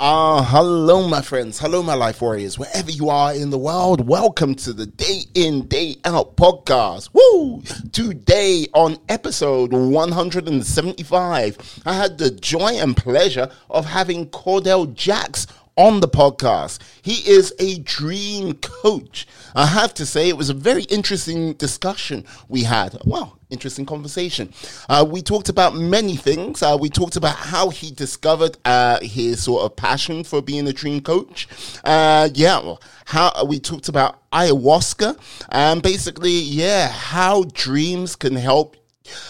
Ah, uh, hello, my friends. Hello, my life warriors. Wherever you are in the world, welcome to the Day In, Day Out podcast. Woo! Today, on episode 175, I had the joy and pleasure of having Cordell Jacks on the podcast. He is a dream coach. I have to say, it was a very interesting discussion we had. Well, interesting conversation. Uh, we talked about many things. Uh, we talked about how he discovered uh, his sort of passion for being a dream coach. Uh, yeah, well, how we talked about ayahuasca and basically, yeah, how dreams can help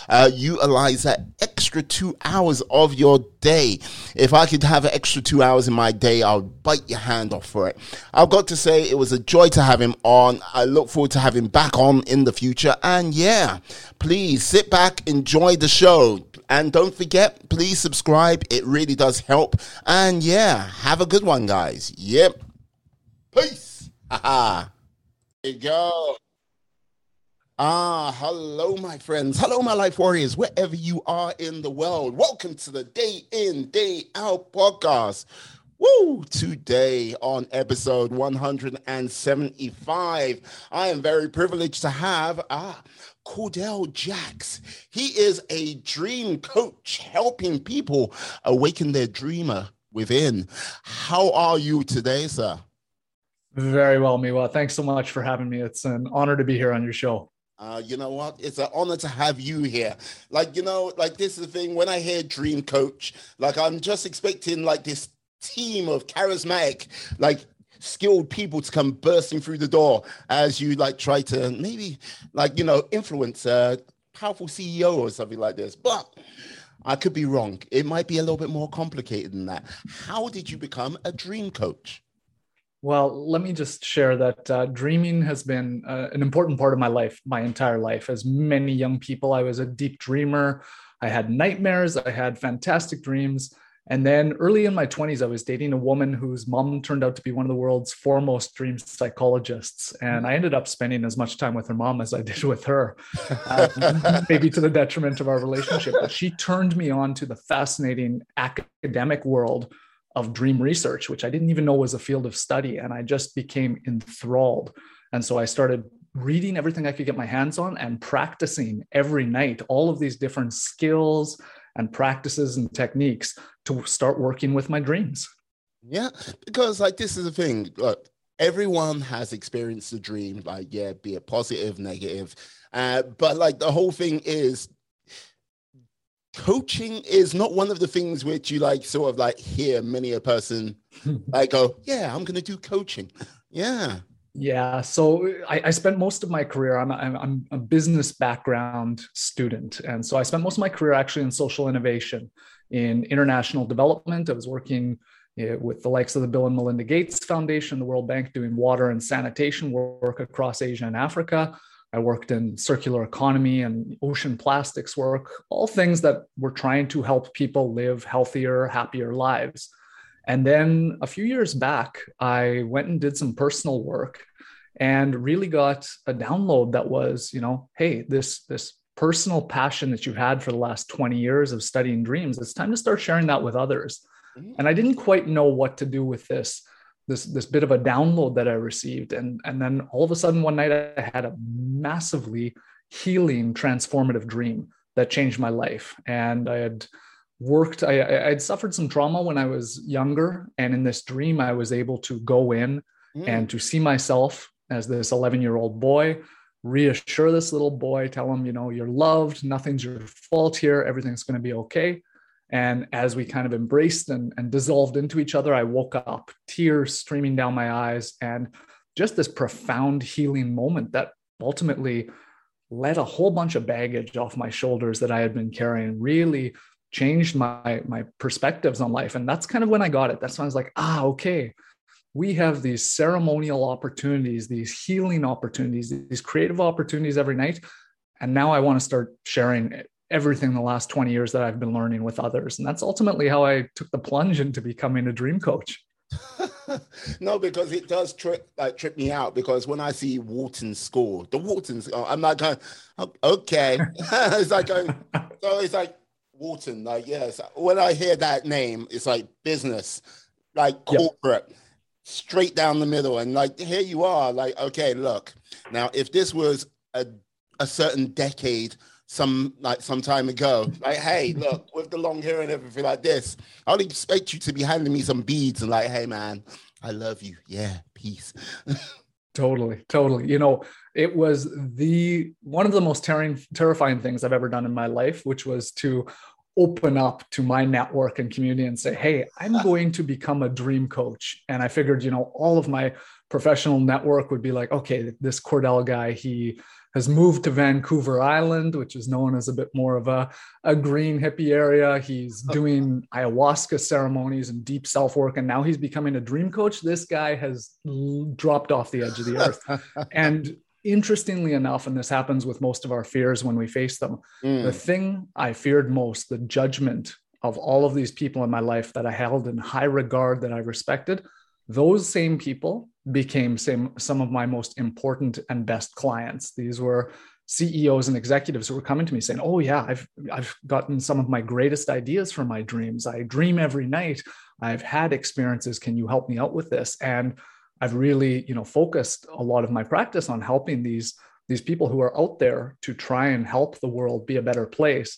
uh, utilize that extra two hours of your day. If I could have an extra two hours in my day, I'll bite your hand off for it. I've got to say, it was a joy to have him on. I look forward to having back on in the future. And yeah, please sit back, enjoy the show. And don't forget, please subscribe. It really does help. And yeah, have a good one, guys. Yep. Peace. Ha There you go. Ah, hello, my friends. Hello, my life warriors, wherever you are in the world. Welcome to the Day In, Day Out podcast. Woo! Today on episode 175, I am very privileged to have ah, Cordell Jacks. He is a dream coach helping people awaken their dreamer within. How are you today, sir? Very well, Miwa. Thanks so much for having me. It's an honor to be here on your show. Uh, you know what? It's an honor to have you here. Like, you know, like this is the thing. When I hear dream coach, like I'm just expecting like this team of charismatic, like skilled people to come bursting through the door as you like try to maybe like, you know, influence a powerful CEO or something like this. But I could be wrong. It might be a little bit more complicated than that. How did you become a dream coach? Well, let me just share that uh, dreaming has been uh, an important part of my life, my entire life. As many young people, I was a deep dreamer. I had nightmares, I had fantastic dreams. And then early in my 20s, I was dating a woman whose mom turned out to be one of the world's foremost dream psychologists. And I ended up spending as much time with her mom as I did with her, uh, maybe to the detriment of our relationship. But she turned me on to the fascinating academic world of dream research, which I didn't even know was a field of study. And I just became enthralled. And so I started reading everything I could get my hands on and practicing every night all of these different skills and practices and techniques to start working with my dreams. Yeah, because like this is the thing. Look, everyone has experienced a dream, like yeah, be it positive, negative. Uh, but like the whole thing is coaching is not one of the things which you like sort of like hear many a person like go, yeah, I'm going to do coaching. Yeah. Yeah. So I, I spent most of my career, I'm, I'm, I'm a business background student. And so I spent most of my career actually in social innovation, in international development. I was working eh, with the likes of the Bill and Melinda Gates Foundation, the World Bank, doing water and sanitation work across Asia and Africa. I worked in circular economy and ocean plastics work, all things that were trying to help people live healthier, happier lives. And then a few years back, I went and did some personal work and really got a download that was, you know, hey, this this personal passion that you've had for the last 20 years of studying dreams, it's time to start sharing that with others. And I didn't quite know what to do with this this this bit of a download that I received, and and then all of a sudden one night I had a massively healing, transformative dream that changed my life, and I had worked I, I had suffered some trauma when i was younger. And in this dream i was able to go in mm. and to see myself as this 11 year old boy reassure this little boy tell him you know you're loved. Nothing's your fault here. Everything's going to be okay and as we kind of embraced and, and dissolved into each other, I woke up, tears streaming down my eyes, and just this profound healing moment that ultimately let a whole bunch of baggage off my shoulders that I had been carrying, really changed my, my perspectives on life. And that's kind of when I got it. That's when I was like, ah, okay, we have these ceremonial opportunities, these healing opportunities, these creative opportunities every night. And now I want to start sharing everything the last 20 years that I've been learning with others. And that's ultimately how I took the plunge into becoming a dream coach. no, because it does trip like trip me out because when I see Wharton School, the Whartons, oh, I'm like going, okay. it's like going, so it's like Wharton, like yes. When I hear that name, it's like business, like corporate, yep. straight down the middle. And like, here you are, like, okay, look, now if this was a, a certain decade, some like some time ago, like, hey, look, with the long hair and everything like this, I would expect you to be handing me some beads and like, hey, man, I love you. Yeah, peace. totally, totally. You know, it was the one of the most tearing, terrifying things I've ever done in my life, which was to open up to my network and community and say, hey, I'm going to become a dream coach. And I figured, you know, all of my professional network would be like, okay, this Cordell guy, he has moved to Vancouver Island, which is known as a bit more of a, a green hippie area. He's doing ayahuasca ceremonies and deep self work, and now he's becoming a dream coach. This guy has dropped off the edge of the earth. and interestingly enough, and this happens with most of our fears when we face them, mm. the thing I feared most, the judgment of all of these people in my life that I held in high regard, that I respected, those same people became some, some of my most important and best clients. These were CEOs and executives who were coming to me saying, "Oh yeah, I've I've gotten some of my greatest ideas from my dreams. I dream every night. I've had experiences. Can you help me out with this?" And I've really, you know, focused a lot of my practice on helping these these people who are out there to try and help the world be a better place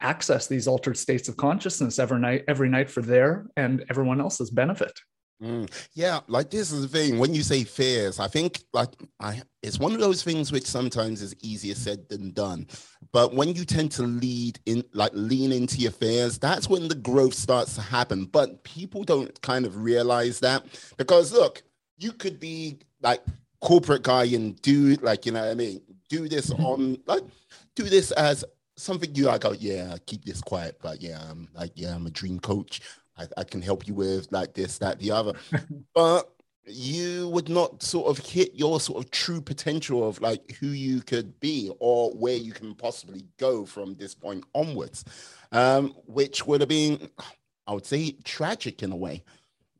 access these altered states of consciousness every night every night for their and everyone else's benefit Mm, yeah, like this is the thing. When you say fears, I think like I it's one of those things which sometimes is easier said than done. But when you tend to lead in like lean into your fears, that's when the growth starts to happen. But people don't kind of realize that because look, you could be like corporate guy and do like you know what I mean, do this mm-hmm. on like do this as something you like, oh yeah, keep this quiet, but yeah, I'm like, yeah, I'm a dream coach. I, I can help you with like this, that, the other. but you would not sort of hit your sort of true potential of like who you could be or where you can possibly go from this point onwards, um, which would have been, I would say, tragic in a way,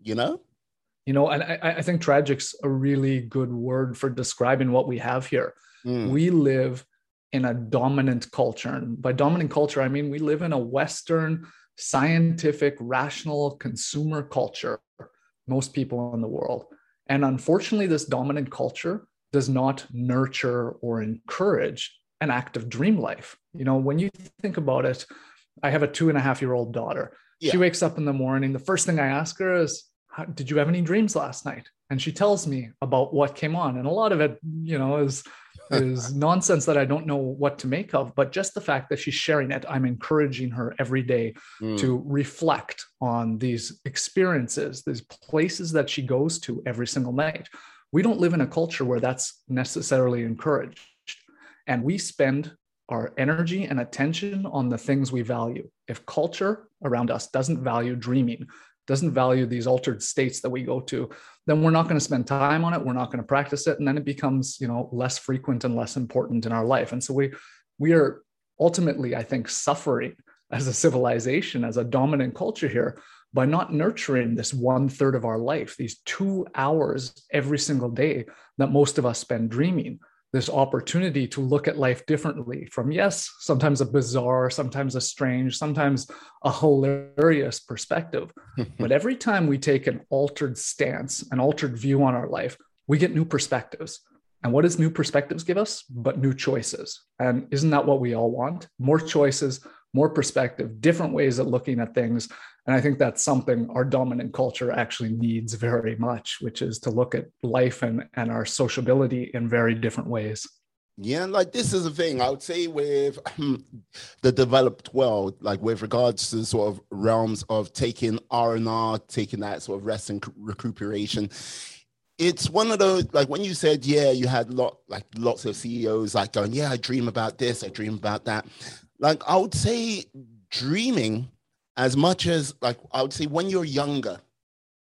you know? You know, and I, I think tragic's a really good word for describing what we have here. Mm. We live in a dominant culture. And by dominant culture, I mean we live in a Western scientific, rational consumer culture, most people in the world. And unfortunately, this dominant culture does not nurture or encourage an active dream life. You know, when you think about it, I have a two and a half year old daughter. Yeah. She wakes up in the morning. The first thing I ask her is, Did you have any dreams last night? And she tells me about what came on. And a lot of it, you know, is is nonsense that I don't know what to make of. But just the fact that she's sharing it, I'm encouraging her every day mm. to reflect on these experiences, these places that she goes to every single night. We don't live in a culture where that's necessarily encouraged. And we spend our energy and attention on the things we value. If culture around us doesn't value dreaming, doesn't value these altered states that we go to, then we're not going to spend time on it. We're not going to practice it. And then it becomes, you know, less frequent and less important in our life. And so we we are ultimately, I think, suffering as a civilization, as a dominant culture here, by not nurturing this one third of our life, these two hours every single day that most of us spend dreaming this opportunity to look at life differently from yes sometimes a bizarre sometimes a strange sometimes a hilarious perspective. But every time we take an altered stance an altered view on our life we get new perspectives. And what does new perspectives give us? But new choices. And isn't that what we all want? More choices more perspective different ways of looking at things and I think that's something our dominant culture actually needs very much, which is to look at life and, and our sociability in very different ways. Yeah, like this is a thing I would say with the developed world, like with regards to sort of realms of taking R and R, taking that sort of rest and recuperation. It's one of those like when you said, yeah, you had lot like lots of CEOs like going, yeah, I dream about this, I dream about that. Like I would say, dreaming as much as like I would say when you're younger,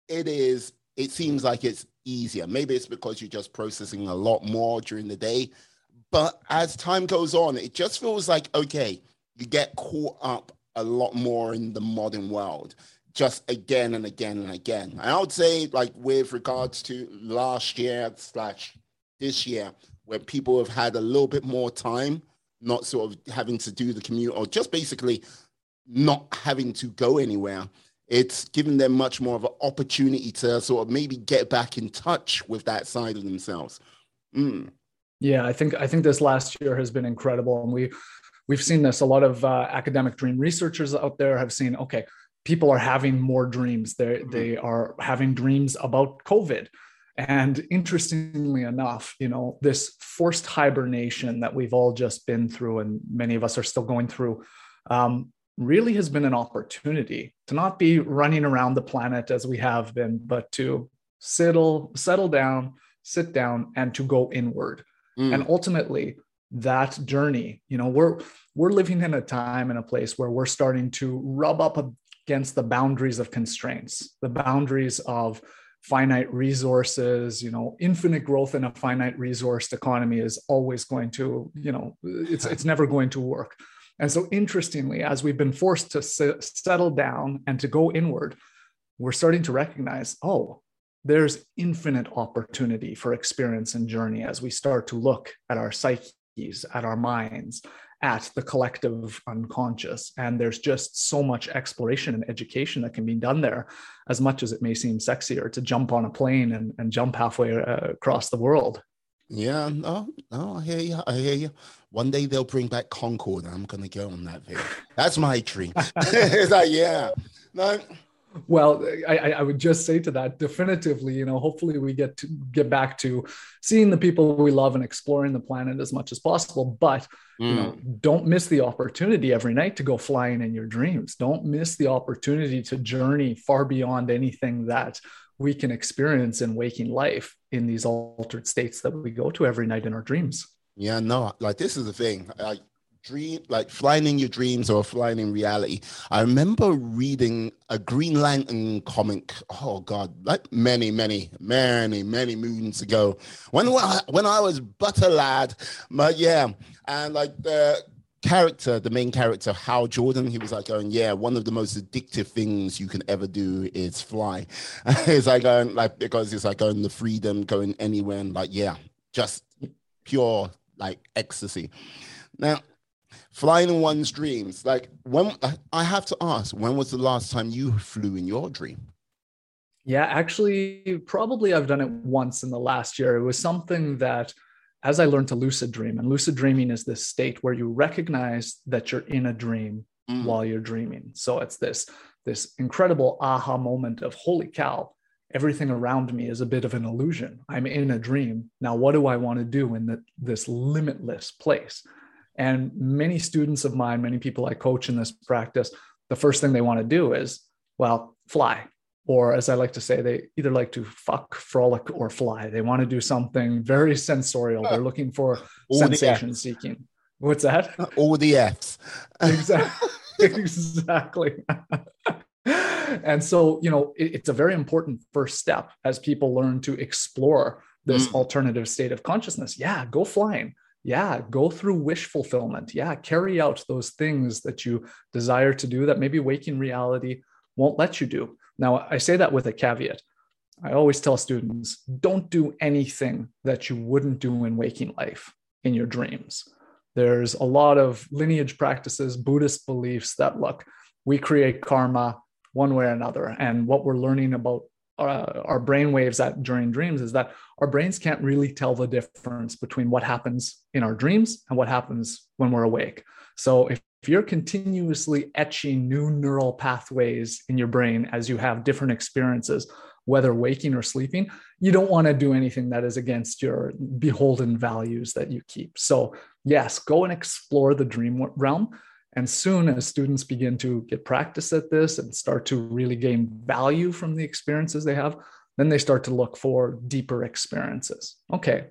it is it seems like it's easier. Maybe it's because you're just processing a lot more during the day. But as time goes on, it just feels like okay, you get caught up a lot more in the modern world, just again and again and again. And I would say, like with regards to last year slash this year, where people have had a little bit more time, not sort of having to do the commute or just basically not having to go anywhere it's given them much more of an opportunity to sort of maybe get back in touch with that side of themselves. Mm. Yeah, I think I think this last year has been incredible, and we we've seen this. A lot of uh, academic dream researchers out there have seen. Okay, people are having more dreams. They mm-hmm. they are having dreams about COVID. And interestingly enough, you know, this forced hibernation that we've all just been through, and many of us are still going through, um, really has been an opportunity to not be running around the planet as we have been, but to settle, settle down, sit down, and to go inward. Mm. And ultimately, that journey, you know, we're we're living in a time and a place where we're starting to rub up against the boundaries of constraints, the boundaries of finite resources you know infinite growth in a finite resourced economy is always going to you know it's it's never going to work. And so interestingly as we've been forced to settle down and to go inward we're starting to recognize oh there's infinite opportunity for experience and journey as we start to look at our psyches at our minds at the collective unconscious. And there's just so much exploration and education that can be done there, as much as it may seem sexier to jump on a plane and, and jump halfway uh, across the world. Yeah, no, no, I hear you. I hear you. One day they'll bring back Concorde. I'm gonna go on that thing. That's my dream. it's like, yeah, no, well I, I would just say to that definitively you know hopefully we get to get back to seeing the people we love and exploring the planet as much as possible but mm. you know mm. don't miss the opportunity every night to go flying in your dreams don't miss the opportunity to journey far beyond anything that we can experience in waking life in these altered states that we go to every night in our dreams yeah no like this is the thing like dream like flying in your dreams or flying in reality. I remember reading a green lantern comic oh god like many many many many moons ago. When when i was but a lad but yeah and like the character the main character hal jordan he was like going yeah one of the most addictive things you can ever do is fly. It's like going like because it's like going the freedom going anywhere and like yeah just pure like ecstasy. Now flying in one's dreams. Like when I have to ask, when was the last time you flew in your dream? Yeah, actually, probably I've done it once in the last year. It was something that, as I learned to lucid dream, and lucid dreaming is this state where you recognize that you're in a dream mm. while you're dreaming. So it's this this incredible aha moment of holy cow, everything around me is a bit of an illusion. I'm in a dream. Now, what do I want to do in the, this limitless place? And many students of mine, many people I coach in this practice, the first thing they want to do is, well, fly. Or as I like to say, they either like to fuck, frolic, or fly. They want to do something very sensorial. They're looking for sensation seeking. What's that? All the F's. exactly. exactly. and so, you know, it, it's a very important first step as people learn to explore this mm. alternative state of consciousness. Yeah, go flying yeah, go through wish fulfillment. Yeah, carry out those things that you desire to do that maybe waking reality won't let you do. Now, I say that with a caveat. I always tell students don't do anything that you wouldn't do in waking life in your dreams. There's a lot of lineage practices, Buddhist beliefs that look, we create karma one way or another. And what we're learning about uh, our brain waves at during dreams is that our brains can't really tell the difference between what happens in our dreams and what happens when we're awake. So if, if you're continuously etching new neural pathways in your brain as you have different experiences, whether waking or sleeping, you don't want to do anything that is against your beholden values that you keep. So, yes, go and explore the dream realm and soon as students begin to get practice at this and start to really gain value from the experiences they have, then they start to look for deeper experiences. Okay,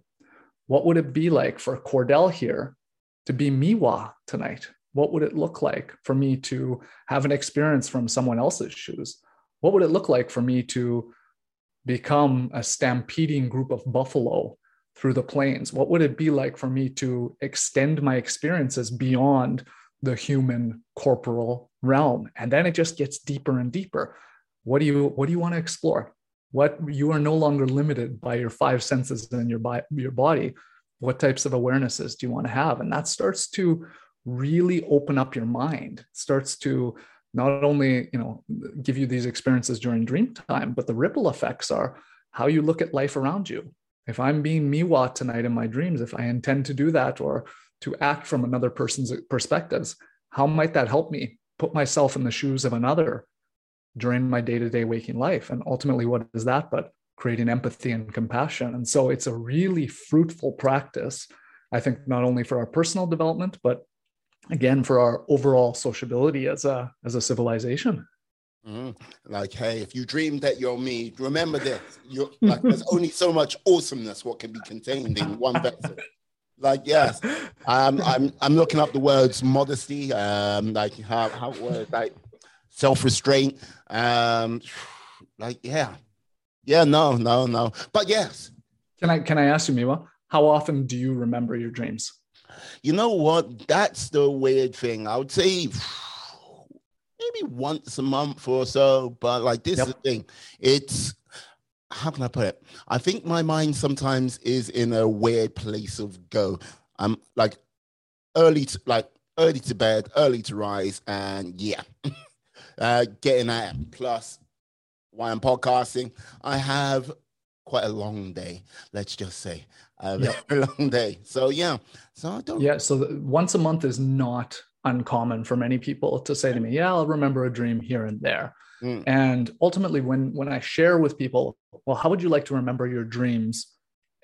what would it be like for Cordell here to be Miwa tonight? What would it look like for me to have an experience from someone else's shoes? What would it look like for me to become a stampeding group of buffalo through the plains? What would it be like for me to extend my experiences beyond the human corporal realm. And then it just gets deeper and deeper. What do you what do you want to explore? What you are no longer limited by your five senses and your, your body. What types of awarenesses do you want to have? And that starts to really open up your mind. It starts to not only you know give you these experiences during dream time but the ripple effects are how you look at life around you. If i'm being miwa tonight in my dreams if i intend to do that or to act from another person's perspectives. How might that help me put myself in the shoes of another during my day-to-day waking life? And ultimately what is that but creating empathy and compassion? And so it's a really fruitful practice i think not only for our personal development but again for our overall sociability as a as a civilization. Mm-hmm. like hey if you dream that you're me remember this. You're like there's only so much awesomeness what can be contained in one vessel like yes um, i'm i'm looking up the words modesty um like how how words like self-restraint um like yeah yeah no no no but yes can i can i ask you miwa how often do you remember your dreams you know what? That's the weird thing. I would say maybe once a month or so, but like this yep. is the thing. It's how can I put it? I think my mind sometimes is in a weird place of go. I'm like early to like early to bed, early to rise, and yeah, uh, getting at plus while I'm podcasting, I have quite a long day. Let's just say a very long day. So yeah, so I don't. Yeah, so the, once a month is not uncommon for many people to say to me, "Yeah, I'll remember a dream here and there." Mm. And ultimately, when when I share with people, well, how would you like to remember your dreams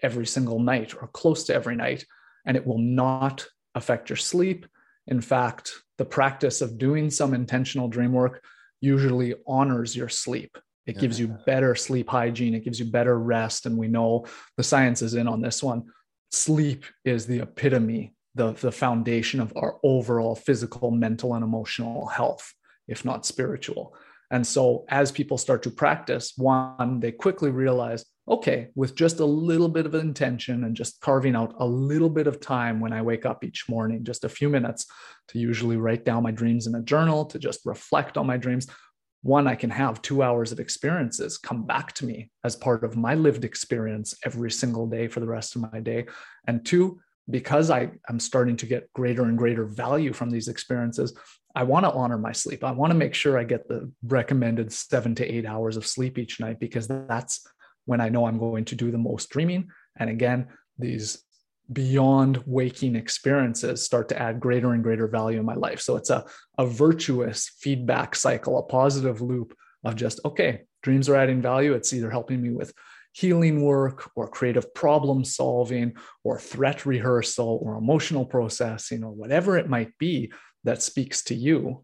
every single night or close to every night, and it will not affect your sleep. In fact, the practice of doing some intentional dream work usually honors your sleep it yeah. gives you better sleep hygiene. It gives you better rest. And we know the science is in on this one. Sleep is the epitome, the, the foundation of our overall physical, mental, and emotional health, if not spiritual. And so, as people start to practice, one, they quickly realize, okay, with just a little bit of intention and just carving out a little bit of time when I wake up each morning, just a few minutes to usually write down my dreams in a journal, to just reflect on my dreams, one, I can have two hours of experiences come back to me as part of my lived experience every single day for the rest of my day. And two, because I am starting to get greater and greater value from these experiences, I want to honor my sleep. I want to make sure I get the recommended seven to eight hours of sleep each night because that's when I know I'm going to do the most dreaming. And again, these beyond waking experiences start to add greater and greater value in my life. So it's a, a virtuous feedback cycle, a positive loop of just, okay, dreams are adding value. It's either helping me with healing work or creative problem solving or threat rehearsal or emotional processing or whatever it might be that speaks to you.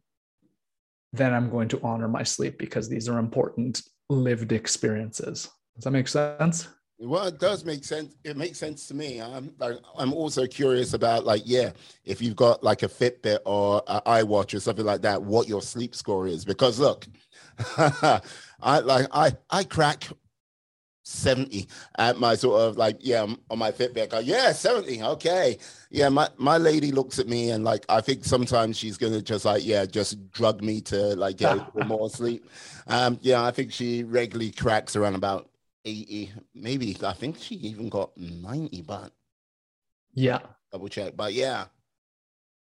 Then I'm going to honor my sleep because these are important lived experiences. Does that make sense? Well, it does make sense. It makes sense to me. I'm I'm also curious about like, yeah, if you've got like a Fitbit or an iWatch or something like that, what your sleep score is. Because look, I like I I crack 70 at my sort of like yeah on my fitbit go yeah 70 okay yeah my my lady looks at me and like i think sometimes she's gonna just like yeah just drug me to like get a little more sleep um yeah i think she regularly cracks around about 80, maybe I think she even got 90, but yeah, double check. But yeah.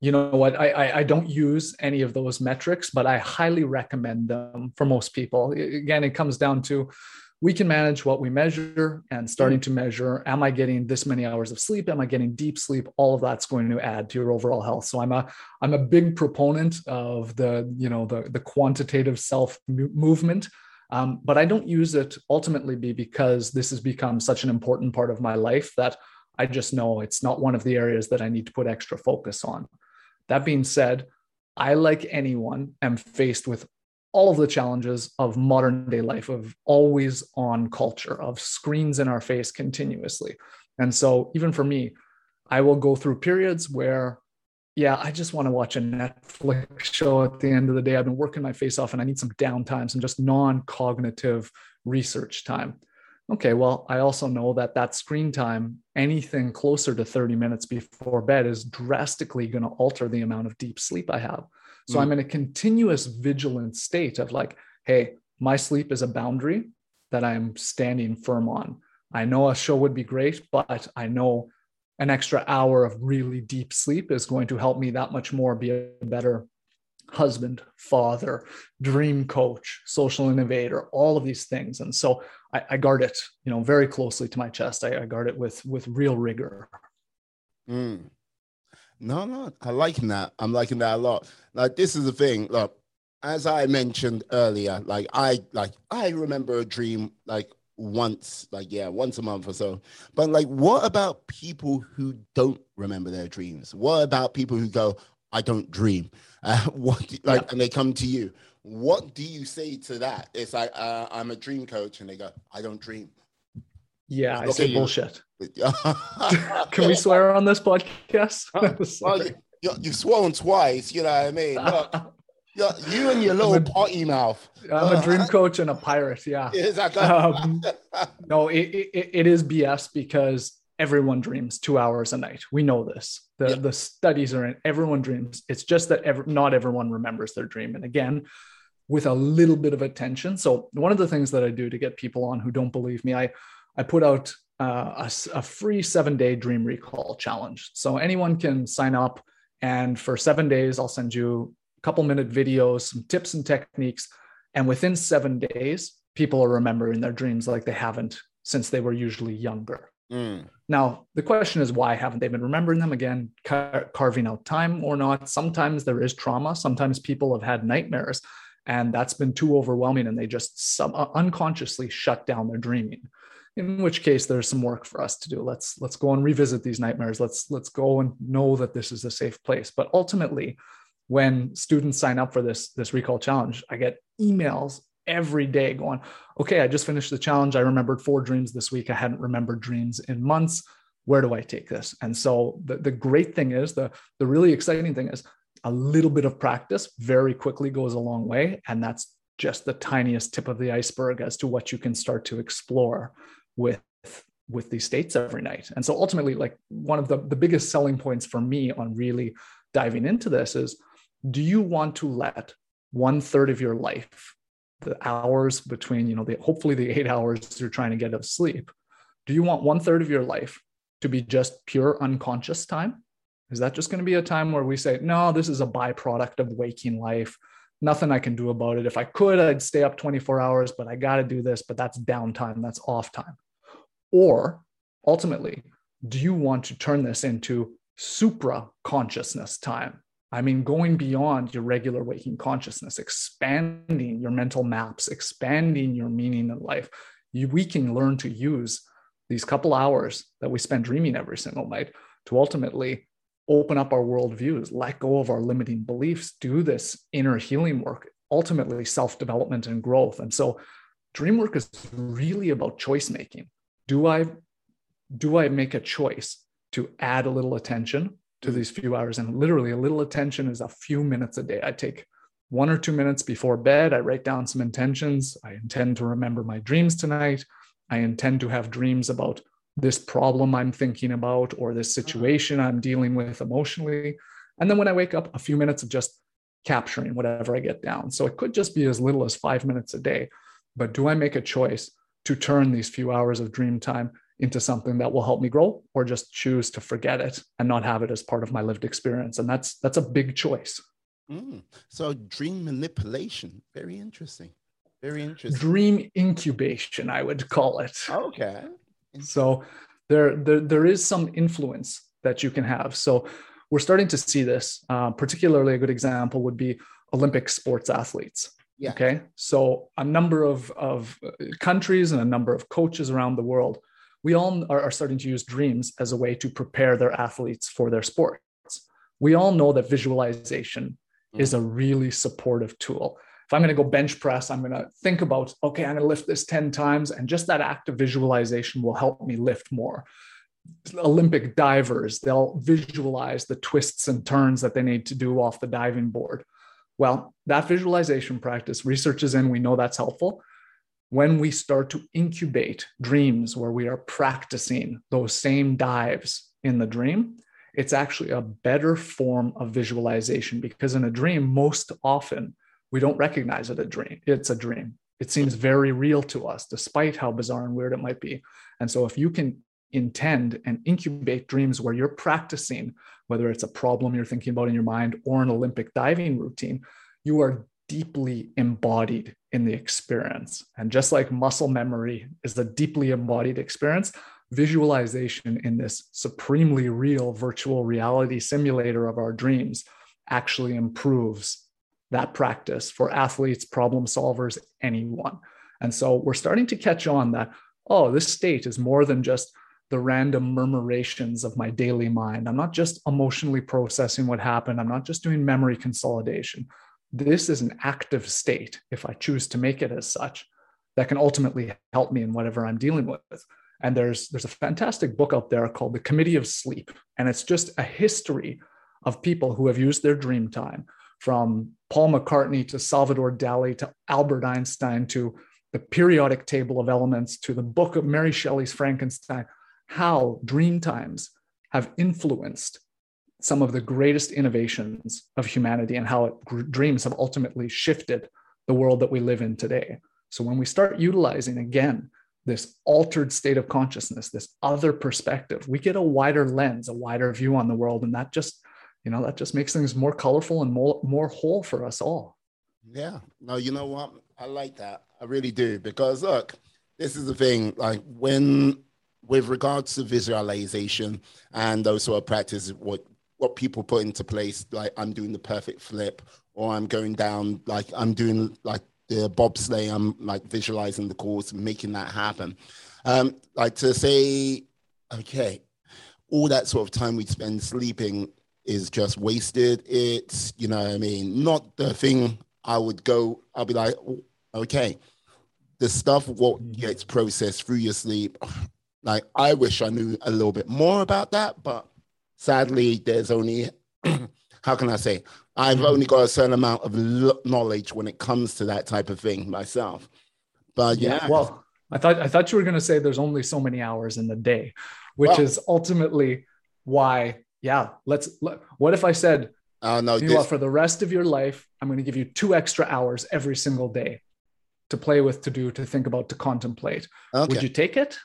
You know what? I, I, I don't use any of those metrics, but I highly recommend them for most people. Again, it comes down to we can manage what we measure and starting to measure am i getting this many hours of sleep? Am i getting deep sleep? All of that's going to add to your overall health. So i'm a i'm a big proponent of the you know the the quantitative self movement. Um, but I don't use it ultimately be because this has become such an important part of my life that I just know it's not one of the areas that I need to put extra focus on. That being said, I, like anyone, am faced with all of the challenges of modern day life, of always on culture, of screens in our face continuously. And so, even for me, I will go through periods where yeah, I just want to watch a Netflix show at the end of the day. I've been working my face off and I need some downtime, some just non cognitive research time. Okay, well, I also know that that screen time, anything closer to 30 minutes before bed, is drastically going to alter the amount of deep sleep I have. So mm. I'm in a continuous vigilant state of like, hey, my sleep is a boundary that I'm standing firm on. I know a show would be great, but I know an extra hour of really deep sleep is going to help me that much more be a better husband, father, dream coach, social innovator, all of these things. And so I, I guard it, you know, very closely to my chest. I, I guard it with with real rigor. Mm. No, no, I liking that. I'm liking that a lot. Like this is the thing. Look, as I mentioned earlier, like I like I remember a dream like once, like yeah, once a month or so. But like, what about people who don't remember their dreams? What about people who go, I don't dream? Uh, what like, yeah. and they come to you. What do you say to that? It's like uh, I'm a dream coach, and they go, I don't dream. Yeah, I say bullshit. Can we swear on this podcast? well, you, you've sworn twice. You know what I mean? Look, you and your little a, potty mouth. I'm a dream coach and a pirate. Yeah. Exactly. Um, no, it, it, it is BS because everyone dreams two hours a night. We know this. The, yeah. the studies are in everyone dreams. It's just that every, not everyone remembers their dream. And again, with a little bit of attention. So one of the things that I do to get people on who don't believe me, I, I put out uh, a, a free seven day dream recall challenge. So anyone can sign up and for seven days, I'll send you a couple minute videos, some tips and techniques. And within seven days, people are remembering their dreams like they haven't since they were usually younger. Mm. Now, the question is, why haven't they been remembering them? Again, car- carving out time or not. Sometimes there is trauma. Sometimes people have had nightmares, and that's been too overwhelming, and they just sub- uh, unconsciously shut down their dreaming. In which case, there's some work for us to do. Let's let's go and revisit these nightmares. Let's let's go and know that this is a safe place. But ultimately, when students sign up for this this recall challenge i get emails every day going okay i just finished the challenge i remembered four dreams this week i hadn't remembered dreams in months where do i take this and so the, the great thing is the the really exciting thing is a little bit of practice very quickly goes a long way and that's just the tiniest tip of the iceberg as to what you can start to explore with with these states every night. And so ultimately like one of the, the biggest selling points for me on really diving into this is do you want to let one third of your life the hours between you know the hopefully the eight hours you're trying to get of sleep do you want one third of your life to be just pure unconscious time? Is that just going to be a time where we say no this is a byproduct of waking life. Nothing i can do about it. If i could i'd stay up 24 hours but i got to do this but that's downtime that's off time or ultimately do you want to turn this into supra consciousness time I mean, going beyond your regular waking consciousness, expanding your mental maps, expanding your meaning in life. You, we can learn to use these couple hours that we spend dreaming every single night to ultimately open up our worldviews, let go of our limiting beliefs, do this inner healing work, ultimately self development and growth. And so, dream work is really about choice making. Do I do I make a choice to add a little attention to mm-hmm. these few hours. And literally, a little attention is a few minutes a day. I take one or two minutes before bed. I write down some intentions. I intend to remember my dreams tonight. I intend to have dreams about this problem I'm thinking about or this uh-huh. situation I'm dealing with emotionally. And then when I wake up, a few minutes of just capturing whatever I get down. So it could just be as little as five minutes a day. But do I make a choice to turn these few hours of dream time into something that will help me grow or just choose to forget it and not have it as part of my lived experience. And that's that's a big choice. Mm. so dream manipulation very interesting. Very interesting. Dream incubation i would call it. Okay. So there, there there is some influence that you can have. So we're starting to see this. Uh, particularly a good example would be olympic sports athletes yeah. okay so a number of, of countries and a number of coaches around the world we all are, are starting to use dreams as a way to prepare their athletes for their sports. We all know that visualization mm. is a really supportive tool. If I'm going to go bench press, I'm going to think about, okay, I'm going to lift this 10 times. And just that act of visualization will help me lift more. Olympic divers, they'll visualize the twists and turns that they need to do off the diving board. Well, that visualization practice, research is in, we know that's helpful when we start to incubate dreams where we are practicing those same dives in the dream, it's actually a better form of visualization because in a dream, most often we don't recognize it a dream. It's a dream. It seems very real to us, despite how bizarre and weird it might be. And so if you can intend and incubate dreams where you're practicing, whether it's a problem you're thinking about in your mind or an Olympic diving routine, you are deeply embodied in the experience. And just like muscle memory is a deeply embodied experience, visualization in this supremely real virtual reality simulator of our dreams actually improves that practice for athletes, problem solvers, anyone. And so we're starting to catch on that, oh, this state is more than just the random murmurations of my daily mind. I'm not just emotionally processing what happened. I'm not just doing memory consolidation. This is an active state, if I choose to make it as such, that can ultimately help me in whatever I'm dealing with. And there's there's a fantastic book out there called The Committee of Sleep, and it's just a history of people who have used their dream time, from Paul McCartney to Salvador Dali to Albert Einstein to the periodic table of elements to the book of Mary Shelley's Frankenstein, how dream times have influenced some of the greatest innovations of humanity and how it, dreams have ultimately shifted the world that we live in today. So when we start utilizing again this altered state of consciousness, this other perspective, we get a wider lens, a wider view on the world. And that just, you know, that just makes things more colorful and more, more whole for us all. Yeah. No, you know what? I like that. I really do. Because look, this is the thing, like when with regards to visualization and those sort of practices, what what people put into place, like I'm doing the perfect flip, or I'm going down, like I'm doing like the bobsleigh, I'm like visualizing the course and making that happen. Um, like to say, okay, all that sort of time we spend sleeping is just wasted. It's, you know I mean? Not the thing I would go, I'll be like, okay, the stuff, what mm-hmm. gets processed through your sleep, like I wish I knew a little bit more about that, but sadly, there's only, how can I say, I've only got a certain amount of knowledge when it comes to that type of thing myself. But yeah. yeah. Well, I thought I thought you were going to say there's only so many hours in the day, which well, is ultimately why. Yeah, let's. Let, what if I said, uh, no, you this, for the rest of your life, I'm going to give you two extra hours every single day to play with, to do, to think about, to contemplate. Okay. Would you take it?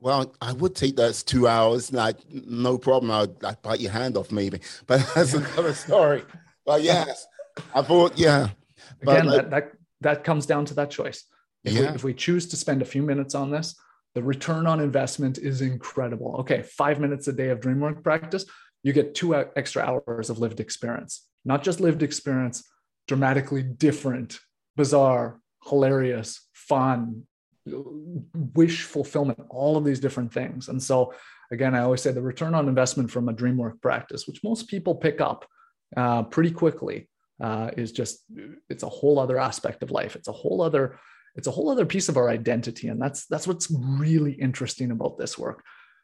Well, I would take those two hours, like no problem. I'd, I'd bite your hand off, maybe, but that's another story. But yes, I thought, yeah. Again, like, that, that that comes down to that choice. If, yeah. we, if we choose to spend a few minutes on this, the return on investment is incredible. Okay, five minutes a day of DreamWork practice, you get two extra hours of lived experience. Not just lived experience, dramatically different, bizarre, hilarious, fun, wish fulfillment, all of these different things. And so, again, I always say the return on investment from a dream work practice, which most people pick up uh, pretty quickly, uh, is just it's a whole other aspect of life. It's a whole other it's a whole other piece of our identity, and that's that's what's really interesting about this work.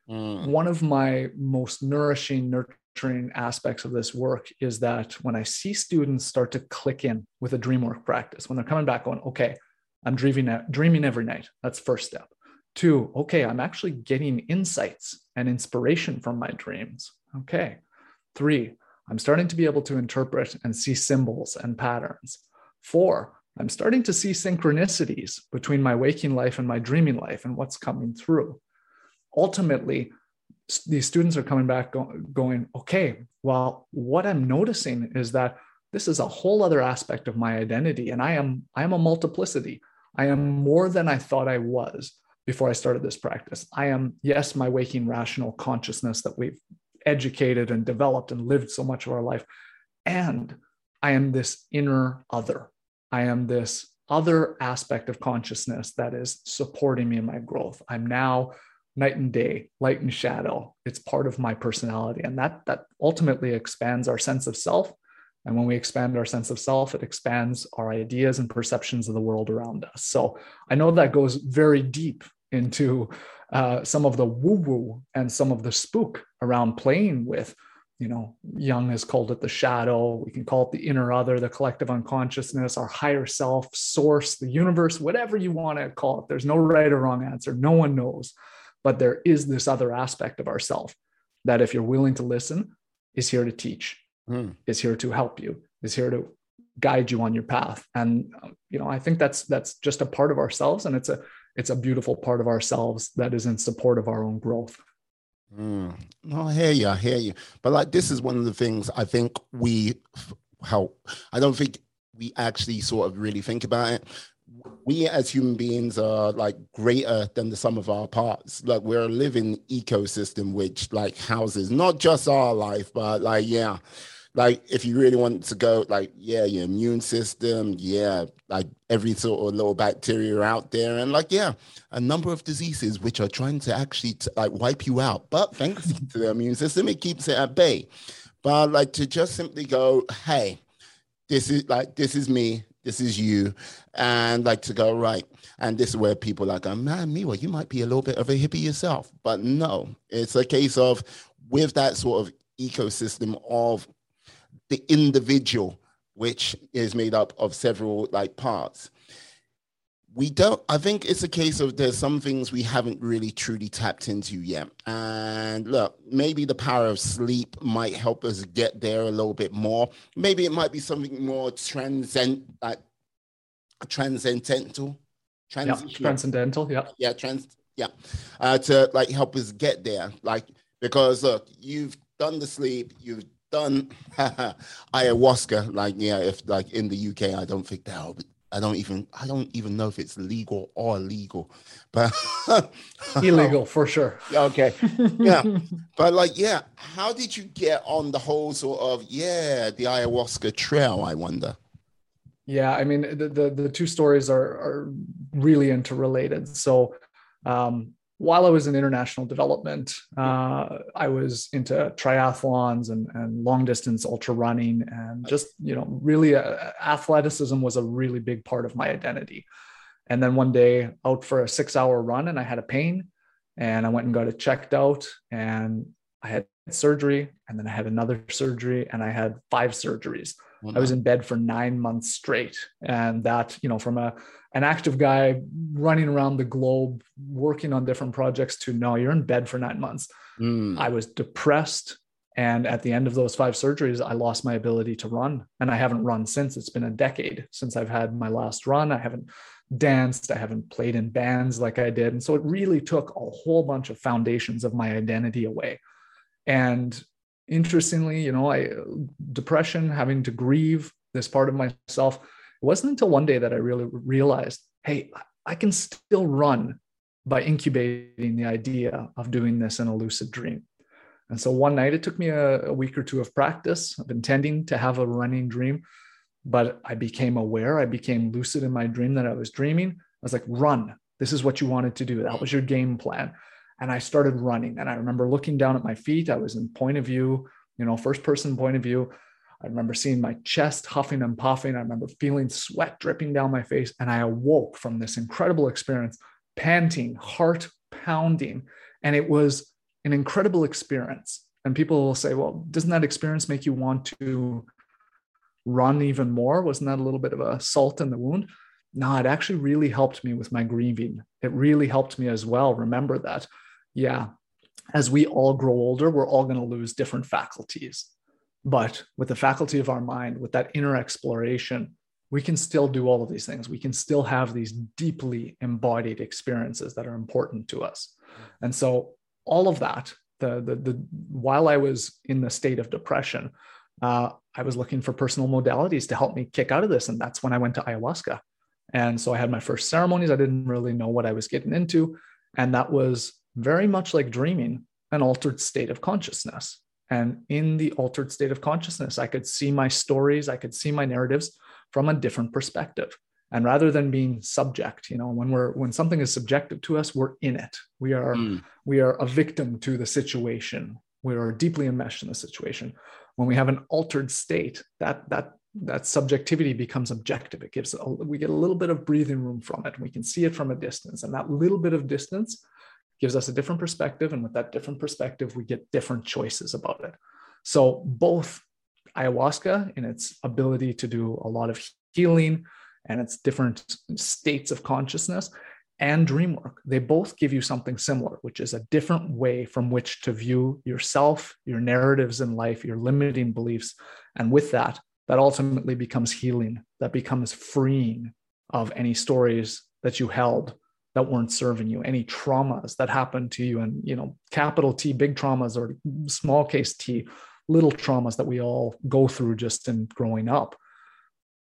Mm. One of my most nourishing, nurturing aspects of this work is that when I see students start to click in with a dream work practice, when they're coming back going, okay, I'm dreaming, dreaming every night. That's first step. Two, okay, I'm actually getting insights and inspiration from my dreams. Okay. Three, I'm starting to be able to interpret and see symbols and patterns. Four, I'm starting to see synchronicities between my waking life and my dreaming life and what's coming through. Ultimately, these students are coming back going, okay, well, what I'm noticing is that this is a whole other aspect of my identity and I am I am a multiplicity. I am more than I thought I was before I started this practice. I am, yes, my waking rational consciousness that we've educated and developed and lived so much of our life. And I am this inner other. I am this other aspect of consciousness that is supporting me in my growth. I'm now night and day, light and shadow. It's part of my personality. And that, that ultimately expands our sense of self and when we expand our sense of self, it expands our ideas and perceptions of the world around us. So I know that goes very deep into uh, some of the woo woo and some of the spook around playing with, you know, Jung has called it the shadow. We can call it the inner other, the collective unconsciousness, our higher self, source, the universe, whatever you want to call it. There's no right or wrong answer. No one knows. But there is this other aspect of ourself that, if you're willing to listen, is here to teach mm. is here to help you, is here to guide you on your path. And you know, I think that's that's just a part of ourselves, and it's a it's a beautiful part of ourselves that is in support of our own growth. Mm. No, I hear you. I hear you. But like, this is one of the things I think we help. I don't think we actually sort of really think about it. We as human beings are like greater than the sum of our parts. Like we're a living ecosystem which like houses not just our life, but like yeah, like if you really want to go like yeah your immune system yeah like every sort of little bacteria out there. And like yeah a number of diseases which are trying to actually t- like wipe you out. But thanks to the immune system it keeps it at bay. But like to just simply go hey this is like this is me this is you and like to go right and this is where people like oh, man Miwa, you might be a little bit of a hippie yourself. But no it's a case of with that sort of ecosystem of the individual, which is made up of several like parts. We don't, I think it's a case of there's some things we haven't really truly tapped into yet. And look, maybe the power of sleep might help us get there a little bit more. Maybe it might be something more transcend, like transcendental. Trans- yeah, transcendental, yeah. Yeah, trans, yeah. Uh, to like help us get there. Like, because look, you've done the sleep, you've done ayahuasca, like yeah, if like in the UK, I don't think that I don't even I don't even know if it's legal or illegal, but illegal for sure. Okay, yeah, but like yeah, how did you get on the whole sort of yeah the ayahuasca trail? I wonder. Yeah, I mean the the, the two stories are are really interrelated. So um, while I was in international development, uh, I was into triathlons and, and long distance ultra running, and just you know, really, uh, athleticism was a really big part of my identity. And then one day, out for a six-hour run, and I had a pain, and I went and got it checked out, and I had surgery, and then I had another surgery, and I had five surgeries. I was in bed for nine months straight, and that you know, from a an active guy running around the globe working on different projects to no you're in bed for nine months. Mm. i was depressed. And at the end of those five surgeries i lost my ability to run. And i haven't run since. It's been a decade since i've had my last run. I haven't danced. I haven't played in bands like i did. And so it really took a whole bunch of foundations of my identity away. And interestingly you know i uh, depression having to grieve this part of myself it wasn't until one day that I really realized, hey, I can still run by incubating the idea of doing this in a lucid dream. And so one night it took me a, a, week or two of practice of intending to have a running dream, but I became aware, I became lucid in my dream that I was dreaming. I was like, run. This is what you wanted to do. That was your game plan. And I started running. And I remember looking down at my feet. I was in point of view, you know, first person point of view. I remember seeing my chest huffing and puffing. I remember feeling sweat dripping down my face. And I awoke from this incredible experience, panting, heart pounding. And it was an incredible experience. And people will say, well, doesn't that experience make you want to run even more? Wasn't that a little bit of a salt in the wound? No, it actually really helped me with my grieving. It really helped me as well. Remember that, yeah, as we all grow older, we're all going to lose different faculties. But with the faculty of our mind, with that inner exploration, we can still do all of these things. We can still have these deeply embodied experiences that are important to us. And so, all of that, the, the, the while I was in the state of depression, uh, I was looking for personal modalities to help me kick out of this. And that's when I went to ayahuasca. And so I had my first ceremonies. I didn't really know what I was getting into. And that was very much like dreaming, an altered state of consciousness. And in the altered state of consciousness, I could see my stories, I could see my narratives from a different perspective. And rather than being subject, you know, when we're when something is subjective to us, we're in it. We are mm. we are a victim to the situation. We are deeply enmeshed in the situation. When we have an altered state, that that that subjectivity becomes objective. It gives a, we get a little bit of breathing room from it. We can see it from a distance, and that little bit of distance gives us a different perspective. And with that different perspective, we get different choices about it. So, both ayahuasca in its ability to do a lot of healing and its different states of consciousness and dream work, they both give you something similar, which is a different way from which to view yourself, your narratives in life, your limiting beliefs. And with that, that ultimately becomes healing, that becomes freeing of any stories that you held that weren't serving you, any traumas that happened to you, and you know, capital T, big traumas or small case T, little traumas that we all go through just in growing up.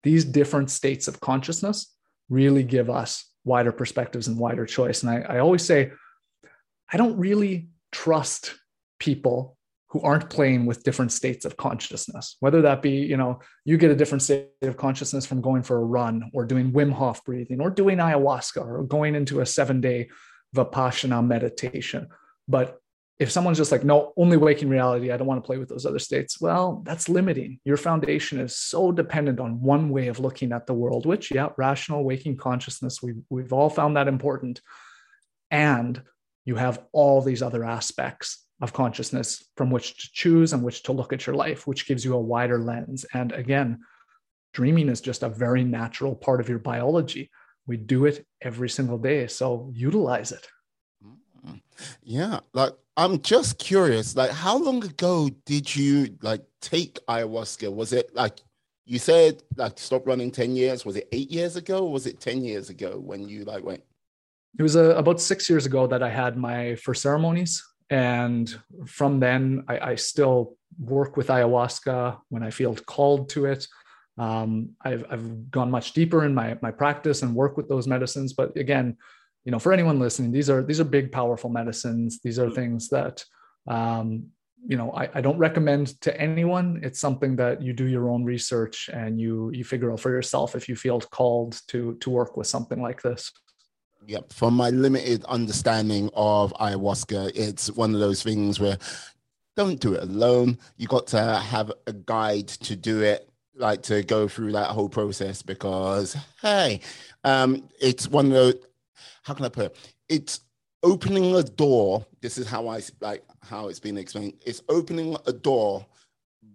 These different states of consciousness really give us wider perspectives and wider choice. And I, I always say, I don't really trust people who aren't playing with different states of consciousness. Whether that be you know you get a different state of consciousness from going for a run or doing wim hof breathing or doing ayahuasca or going into a seven day vipassana meditation. But if someone's just like no only waking reality i don't want to play with those other states well that's limiting. Your foundation is so dependent on one way of looking at the world which yeah rational waking consciousness we've, we've all found that important. And you have all these other aspects of consciousness from which to choose and which to look at your life, which gives you a wider lens. And again, dreaming is just a very natural part of your biology. We do it every single day. So utilize it. Mm-hmm. Yeah. Like, I'm just curious, like, how long ago did you like take ayahuasca? Was it like you said, like, stop running 10 years? Was it eight years ago? was it 10 years ago when you like went? It was uh, about six years ago that I had my first ceremonies. And from then, I, I still work with ayahuasca when I feel called to it. Um, I've, I've gone much deeper in my, my practice and work with those medicines. But again, you know, for anyone listening, these are these are big, powerful medicines. These are things that um, you know I, I don't recommend to anyone. It's something that you do your own research and you you figure out for yourself if you feel called to to work with something like this. Yep. From my limited understanding of ayahuasca, it's one of those things where don't do it alone. You got to have a guide to do it, like to go through that whole process because hey, um, it's one of those how can I put it? It's opening a door. This is how I like how it's been explained. It's opening a door,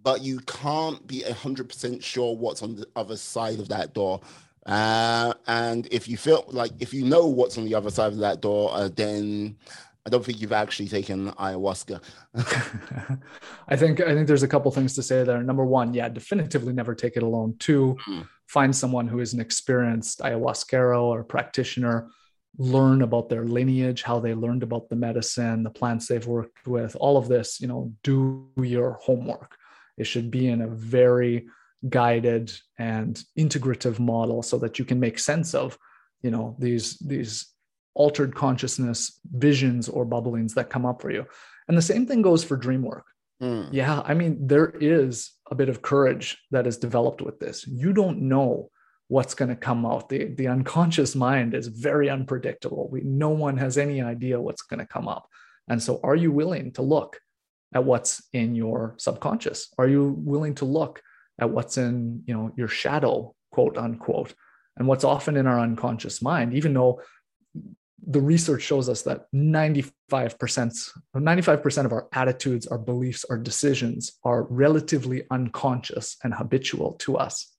but you can't be hundred percent sure what's on the other side of that door. Uh, and if you feel like if you know what's on the other side of that door, uh, then I don't think you've actually taken ayahuasca. I think I think there's a couple things to say there. Number one, yeah, definitively never take it alone. Two, mm. find someone who is an experienced ayahuasquero or practitioner. Learn about their lineage, how they learned about the medicine, the plants they've worked with, all of this. You know, do your homework. It should be in a very guided and integrative model so that you can make sense of you know these these altered consciousness visions or bubblings that come up for you. And the same thing goes for dream work. Mm. yeah i mean there is a bit of courage that is developed with this. You don't know what's going to come out. The, the unconscious mind is very unpredictable. We no one has any idea what's going to come up. And so are you willing to look at what's in your subconscious? Are you willing to look at what's in you know your shadow quote unquote. And what's often in our unconscious mind even though the research shows us that 95% 95% of our attitudes our beliefs our decisions are relatively unconscious and habitual to us.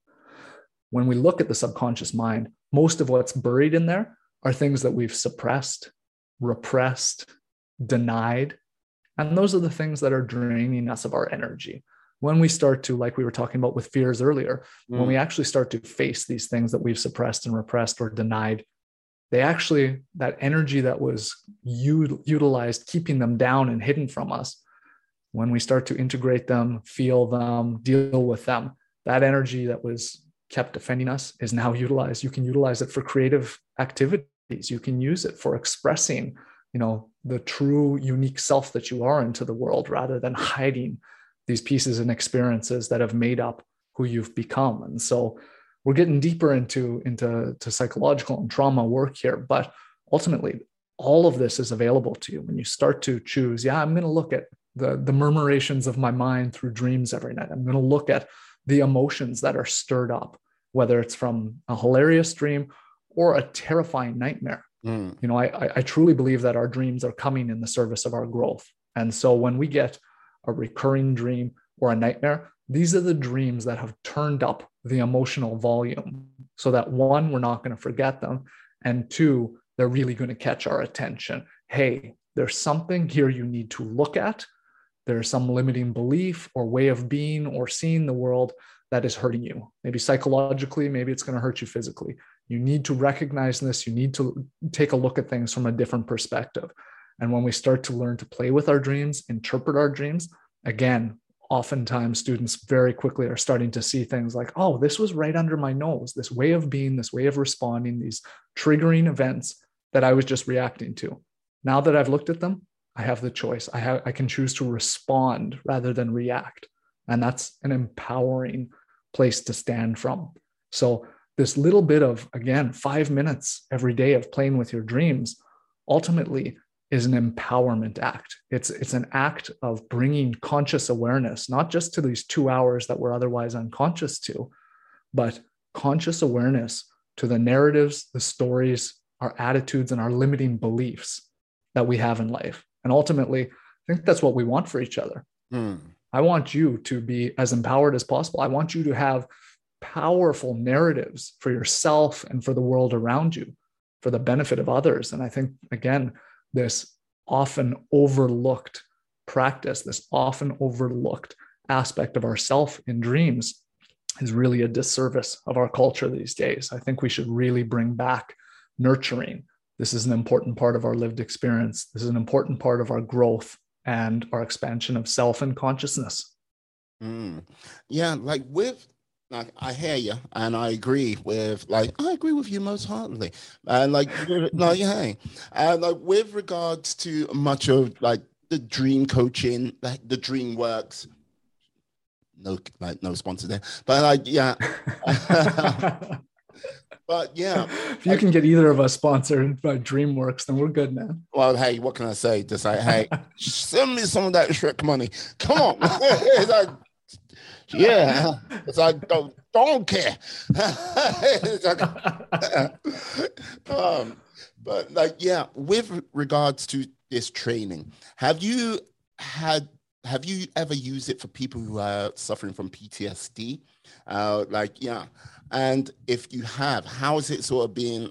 When we look at the subconscious mind most of what's buried in there are things that we've suppressed repressed denied. And those are the things that are draining us of our energy when we start to like we were talking about with fears earlier mm. when we actually start to face these things that we've suppressed and repressed or denied they actually that energy that was u- utilized keeping them down and hidden from us when we start to integrate them feel them deal with them that energy that was kept defending us is now utilized you can utilize it for creative activities you can use it for expressing you know the true unique self that you are into the world rather than hiding these pieces and experiences that have made up who you've become. And so we're getting deeper into into to psychological and trauma work here, but ultimately all of this is available to you when you start to choose, yeah, I'm going to look at the the murmurations of my mind through dreams every night. I'm going to look at the emotions that are stirred up, whether it's from a hilarious dream or a terrifying nightmare. Mm. You know, I, I truly believe that our dreams are coming in the service of our growth. And so when we get a recurring dream, or a nightmare, these are the dreams that have turned up the emotional volume so that one, we're not going to forget them. And two, they're really going to catch our attention. Hey, there's something here you need to look at. There's some limiting belief or way of being or seeing the world that is hurting you. Maybe psychologically, maybe it's going to hurt you physically. You need to recognize this. You need to take a look at things from a different perspective. And when we start to learn to play with our dreams, interpret our dreams, again, oftentimes students very quickly are starting to see things like, oh, this was right under my nose, this way of being, this way of responding, these triggering events that I was just reacting to. Now that I've looked at them, I have the choice. I have I can choose to respond rather than react. And that's an empowering place to stand from. So this little bit of again 5 minutes every day of playing with your dreams ultimately is an empowerment act. It's it's an act of bringing conscious awareness not just to these 2 hours that we're otherwise unconscious to, but conscious awareness to the narratives, the stories, our attitudes and our limiting beliefs that we have in life. And ultimately, I think that's what we want for each other. Mm. I want you to be as empowered as possible. I want you to have powerful narratives for yourself and for the world around you for the benefit of others. And I think, again, this often overlooked practice, this often overlooked aspect of ourself in dreams is really a disservice of our culture these days. I think we should really bring back nurturing. This is an important part of our lived experience. This is an important part of our growth and our expansion of self and consciousness. Mm. Yeah, like with like I hear you, and I agree with like I agree with you most heartily, and like like hey, and like with regards to much of like the dream coaching, like the dream works. No, like no sponsor there, but like yeah. But yeah, if you I, can get either of us sponsored by DreamWorks, then we're good, man. Well, hey, what can I say? Just like, hey, send me some of that Shrek money. Come on. like, yeah, it's like don't, don't care. um, but like, yeah, with regards to this training, have you had have you ever used it for people who are suffering from PTSD? Uh, like, yeah, and if you have, how has it sort of been,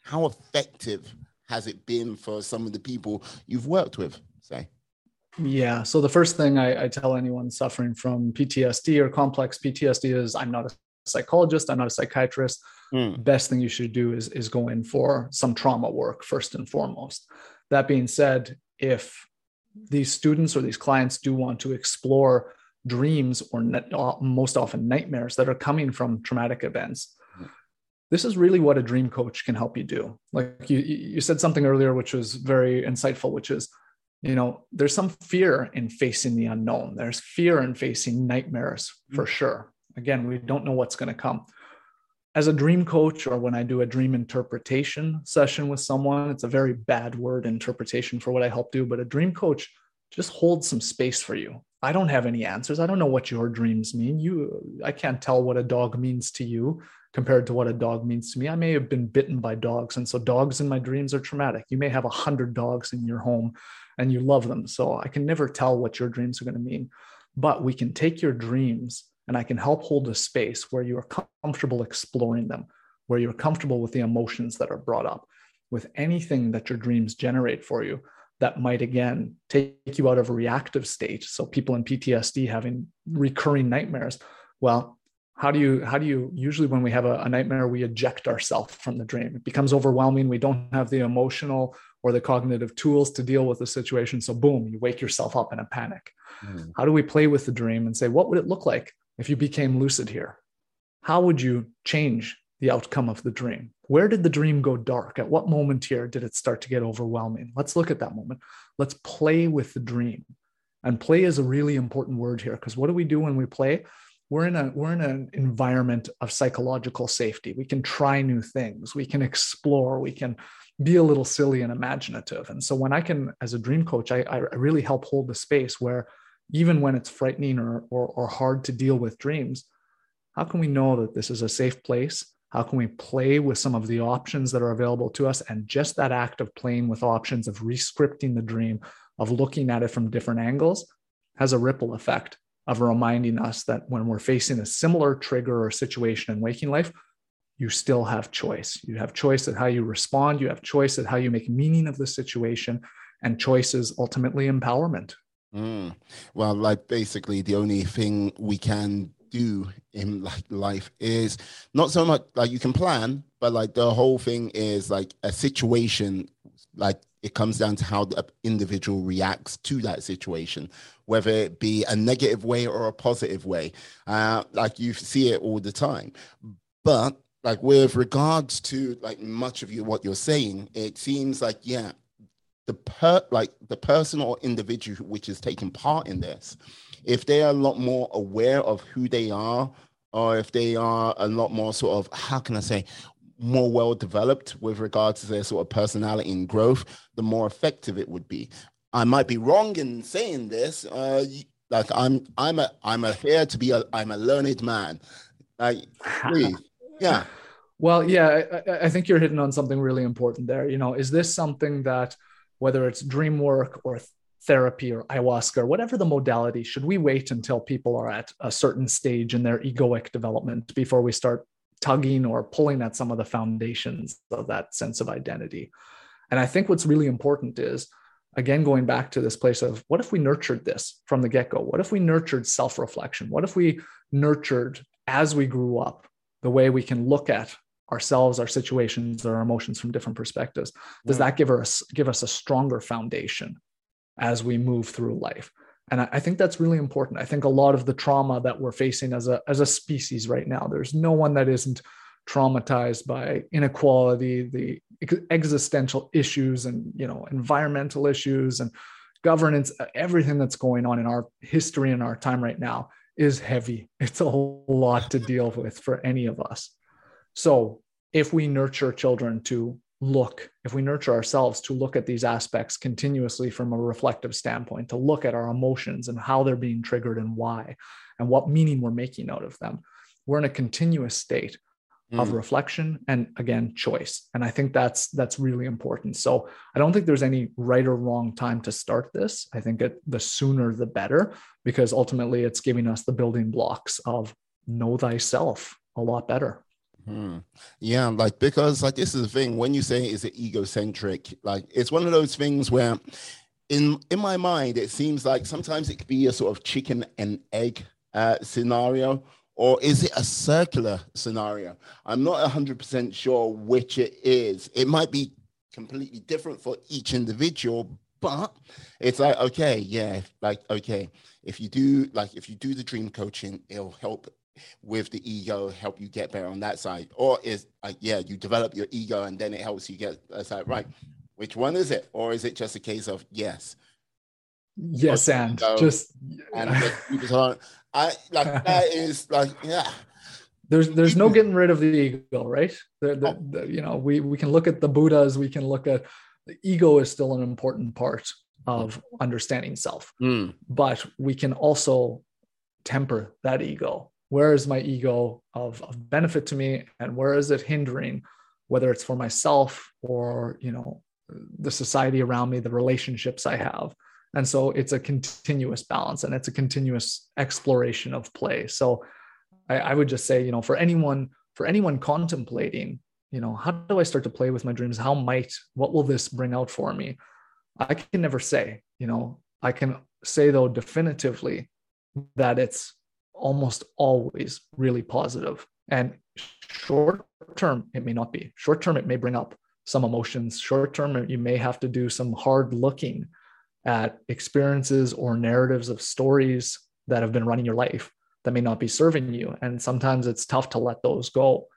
how effective has it been for some of the people you've worked with, say? Yeah. So the first thing I, I tell anyone suffering from PTSD or complex PTSD is I'm not a psychologist, I'm not a psychiatrist. Mm. Best thing you should do is, is go in for some trauma work first and foremost. That being said, if these students or these clients do want to explore dreams or most often nightmares that are coming from traumatic events this is really what a dream coach can help you do like you you said something earlier which was very insightful which is you know there's some fear in facing the unknown there's fear in facing nightmares for mm. sure again we don't know what's going to come as a dream coach or when i do a dream interpretation session with someone it's a very bad word interpretation for what i help do but a dream coach just holds some space for you I don't have any answers. I don't know what your dreams mean. You, I can't tell what a dog means to you compared to what a dog means to me. I may have been bitten by dogs, and so dogs in my dreams are traumatic. You may have a hundred dogs in your home, and you love them. So I can never tell what your dreams are going to mean. But we can take your dreams, and I can help hold a space where you are comfortable exploring them, where you're comfortable with the emotions that are brought up, with anything that your dreams generate for you that might again take you out of a reactive state so people in ptsd having recurring nightmares well how do you how do you usually when we have a, a nightmare we eject ourselves from the dream it becomes overwhelming we don't have the emotional or the cognitive tools to deal with the situation so boom you wake yourself up in a panic mm. how do we play with the dream and say what would it look like if you became lucid here how would you change the outcome of the dream. Where did the dream go dark? At what moment here did it start to get overwhelming? Let's look at that moment. Let's play with the dream. And play is a really important word here because what do we do when we play? We're in a we're in an environment of psychological safety. We can try new things. We can explore. We can be a little silly and imaginative. And so when I can, as a dream coach, I, I really help hold the space where even when it's frightening or, or, or hard to deal with dreams, how can we know that this is a safe place how can we play with some of the options that are available to us? And just that act of playing with options, of rescripting the dream, of looking at it from different angles, has a ripple effect of reminding us that when we're facing a similar trigger or situation in waking life, you still have choice. You have choice at how you respond, you have choice at how you make meaning of the situation, and choice is ultimately empowerment. Mm. Well, like basically, the only thing we can do in like life is not so much like you can plan, but like the whole thing is like a situation like it comes down to how the individual reacts to that situation, whether it be a negative way or a positive way. Uh, like you see it all the time. But like with regards to like much of you what you're saying, it seems like yeah, the per like the person or individual which is taking part in this, if they are a lot more aware of who they are, or if they are a lot more sort of how can I say more well developed with regards to their sort of personality and growth, the more effective it would be. I might be wrong in saying this. Uh, like I'm, I'm a, I'm a here to be a, I'm a learned man. Like, please, yeah. Well, yeah, I, I think you're hitting on something really important there. You know, is this something that, whether it's dream work or therapy or ayahuasca or whatever the modality, should we wait until people are at a certain stage in their egoic development before we start tugging or pulling at some of the foundations of that sense of identity. And I think what's really important is, again, going back to this place of what if we nurtured this from the get go? What if we nurtured self reflection? What if we nurtured as we grew up the way we can look at ourselves, our situations, our emotions from different perspectives? Does that give us give us a stronger foundation as we move through life? and I, think that's really important i think a lot of the trauma that we're facing as a as a species right now there's no one that isn't traumatized by inequality the existential issues and you know environmental issues and governance everything that's going on in our history and our time right now is heavy. It's a lot to deal with for any of us. So if we nurture children to look, if we nurture ourselves to look at these aspects continuously from a reflective standpoint, to look at our emotions and how they're being triggered and why, and what meaning we're making out of them, we're in a continuous state mm. of reflection and again choice and i think that's that's really important so i don't think there's any right or wrong time to start this i think it, the sooner the better because ultimately it's giving us the building blocks of know thyself a lot better Hmm. Yeah, like because like this is the thing when you say is it egocentric, like it's one of those things where in in my mind it seems like sometimes it could be a sort of chicken and egg uh, scenario or is it a circular scenario? I'm not 100% sure which it is. It might be completely different for each individual, but it's like okay, yeah, like okay, if you do like if you do the dream coaching, it'll help with the ego help you get better on that side or is like yeah you develop your ego and then it helps you get that side right which one is it or is it just a case of yes yes and just and just i like that is like yeah. There's there's no getting rid of the ego right? The, the, oh. the, you know we we can look at the buddhas we can look at the ego is still an important part of understanding self. Mm. but we can also temper that ego. Where is my ego of, of benefit to me? And where is it hindering? Whether it's for myself or you know the society around me the relationships i have and so it's a continuous balance and it's a continuous exploration of play so I, I, would just say you know for anyone for anyone contemplating you know how do i start to play with my dreams how might what will this bring out for me i can never say you know i can say though definitively that it's almost always really positive. And short term, it may not be. Short term, it may bring up some emotions. Short term, you may have to do some hard looking at experiences or narratives of stories that have been running your life that may not be serving you. And sometimes it's tough to let those go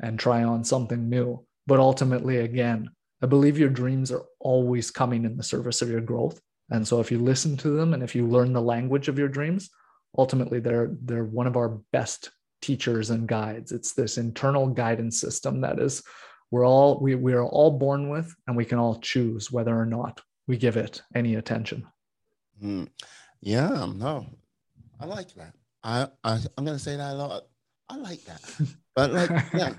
and try on something new. But ultimately, again, I believe your dreams are always coming in the service of your growth. And so if you listen to them and if you learn the language of your dreams, ultimately they're they're one of our best teachers and guides it's this internal guidance system that is we're all we, we are all born with and we can all choose whether or not we give it any attention. Mm. yeah no. I like that. I, I i'm gonna say that a lot. I like that. But like yeah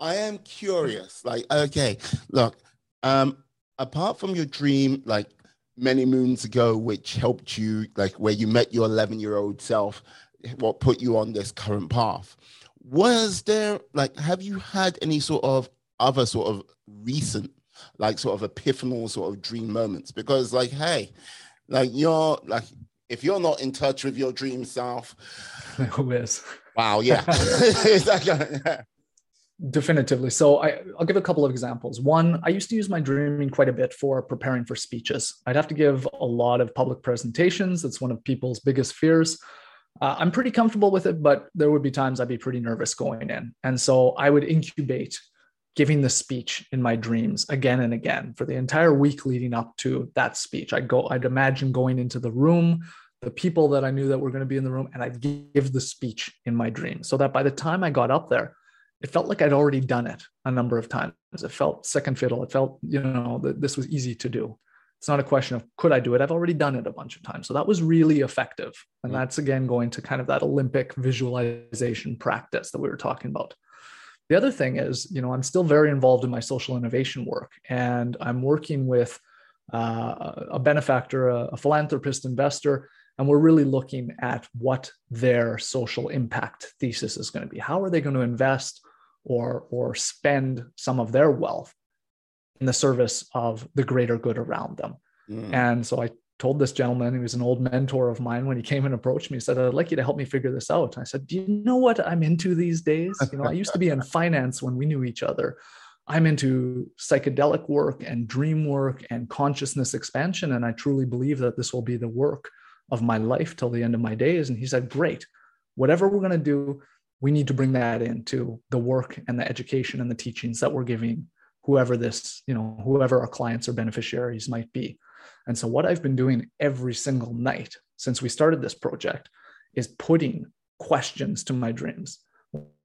i am curious. Like okay look um apart from your dream like many moons ago, which helped you, like where you met your 11 year old self, what put you on this current path. Was there, like, have you had any sort of other sort of recent, like, sort of epiphanal sort of dream moments? Because, like, hey, like, you're like, if you're not in touch with your dream self, who is? Wow, yeah. definitively. So I, will give a couple of examples. One, I used to use my dreaming quite a bit for preparing for speeches. I'd have to give a lot of public presentations. It's one of people's biggest fears. Uh, I'm pretty comfortable with it, but there would be times I'd be pretty nervous going in. And so I would incubate giving the speech in my dreams again and again for the entire week leading up to that speech. I'd go, I'd imagine going into the room, the people that I knew that were going to be in the room, and I'd give the speech in my dreams so that by the time I got up there, it felt like I'd already done it a number of times. It felt second fiddle. It felt, you know, that this was easy to do. It's not a question of could I do it? I've already done it a bunch of times. So that was really effective. And mm. that's again going to kind of that Olympic visualization practice that we were talking about. The other thing is, you know, I'm still very involved in my social innovation work, and I'm working with uh, a benefactor, a, a philanthropist, investor, and we're really looking at what their social impact thesis is going to be. How are they going to invest or or spend some of their wealth in the service of the greater good around them? Mm. And so I told this gentleman, he was an old mentor of mine, when he came and approached me, he said, I'd like you to help me figure this out. And I said, Do you know what I'm into these days? You know, I used to be in finance when we knew each other. I'm into psychedelic work and dream work and consciousness expansion. And I truly believe that this will be the work of my life till the end of my days. And he said, Great. Whatever we're going to do, we need to bring that into the work and the education and the teachings that we're giving whoever this, you know, whoever our clients or beneficiaries might be. And so, what I've been doing every single night since we started this project is putting questions to my dreams.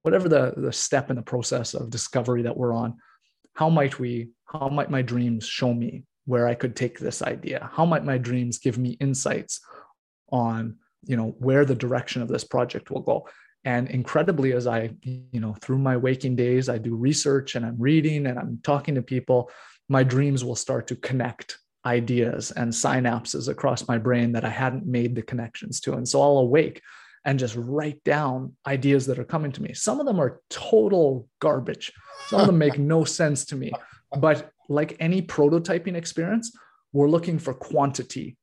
Whatever the, the step in the process of discovery that we're on, how might we, how might my dreams show me where I could take this idea? How might my dreams give me insights on, you know, where the direction of this project will go? And incredibly, as I, you know, through my waking days, I do research and I'm reading and I'm talking to people, my dreams will start to connect ideas and synapses across my brain that I hadn't made the connections to. And so I'll awake and just write down ideas that are coming to me. Some of them are total garbage. Some of them make no sense to me. But like any prototyping experience, we're looking for quantity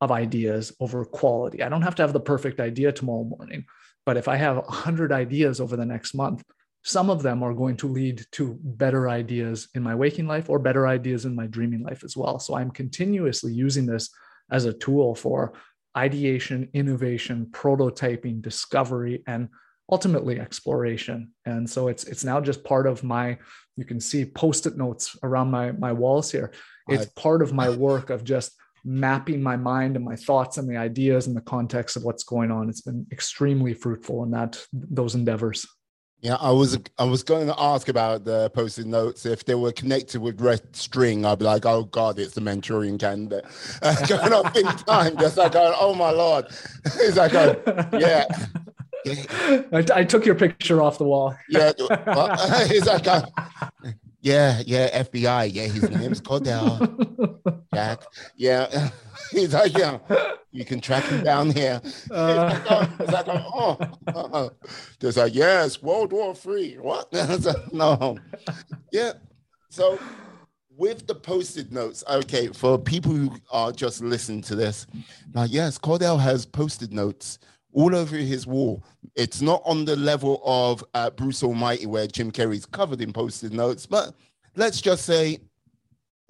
of ideas over quality. I don't have to have the perfect idea tomorrow morning, but if I have 100 ideas over the next month, some of them are going to lead to better ideas in my waking life or better ideas in my dreaming life as well. So I'm continuously using this as a tool for ideation, innovation, prototyping, discovery, and ultimately exploration. And so it's it's now just part of my. You can see post-it notes around my my walls here. It's part of my work of just mapping my mind and my thoughts and the ideas and the context of what's going on. It's been extremely fruitful in that those endeavors. Yeah, I was I was going to ask about the post-it notes. If they were connected with red string, I'd be like, oh God, it's the Manchurian candidate. Uh, going up in time, just like, oh my Lord. it's like, oh, yeah. I, I, took your picture off the wall. yeah, it's like, uh, yeah, yeah, FBI. Yeah, his name's Cordell. Jack. Yeah. He's like, yeah, you can track him down here. Uh, it's like, oh, oh, oh. There's like, yes, World War Three. What? no. Yeah. So with the post-it notes, okay, for people who are just listening to this, now yes, Cordell has posted notes all over his wall. It's not on the level of uh, Bruce Almighty where Jim Carrey's covered in post-it notes, but let's just say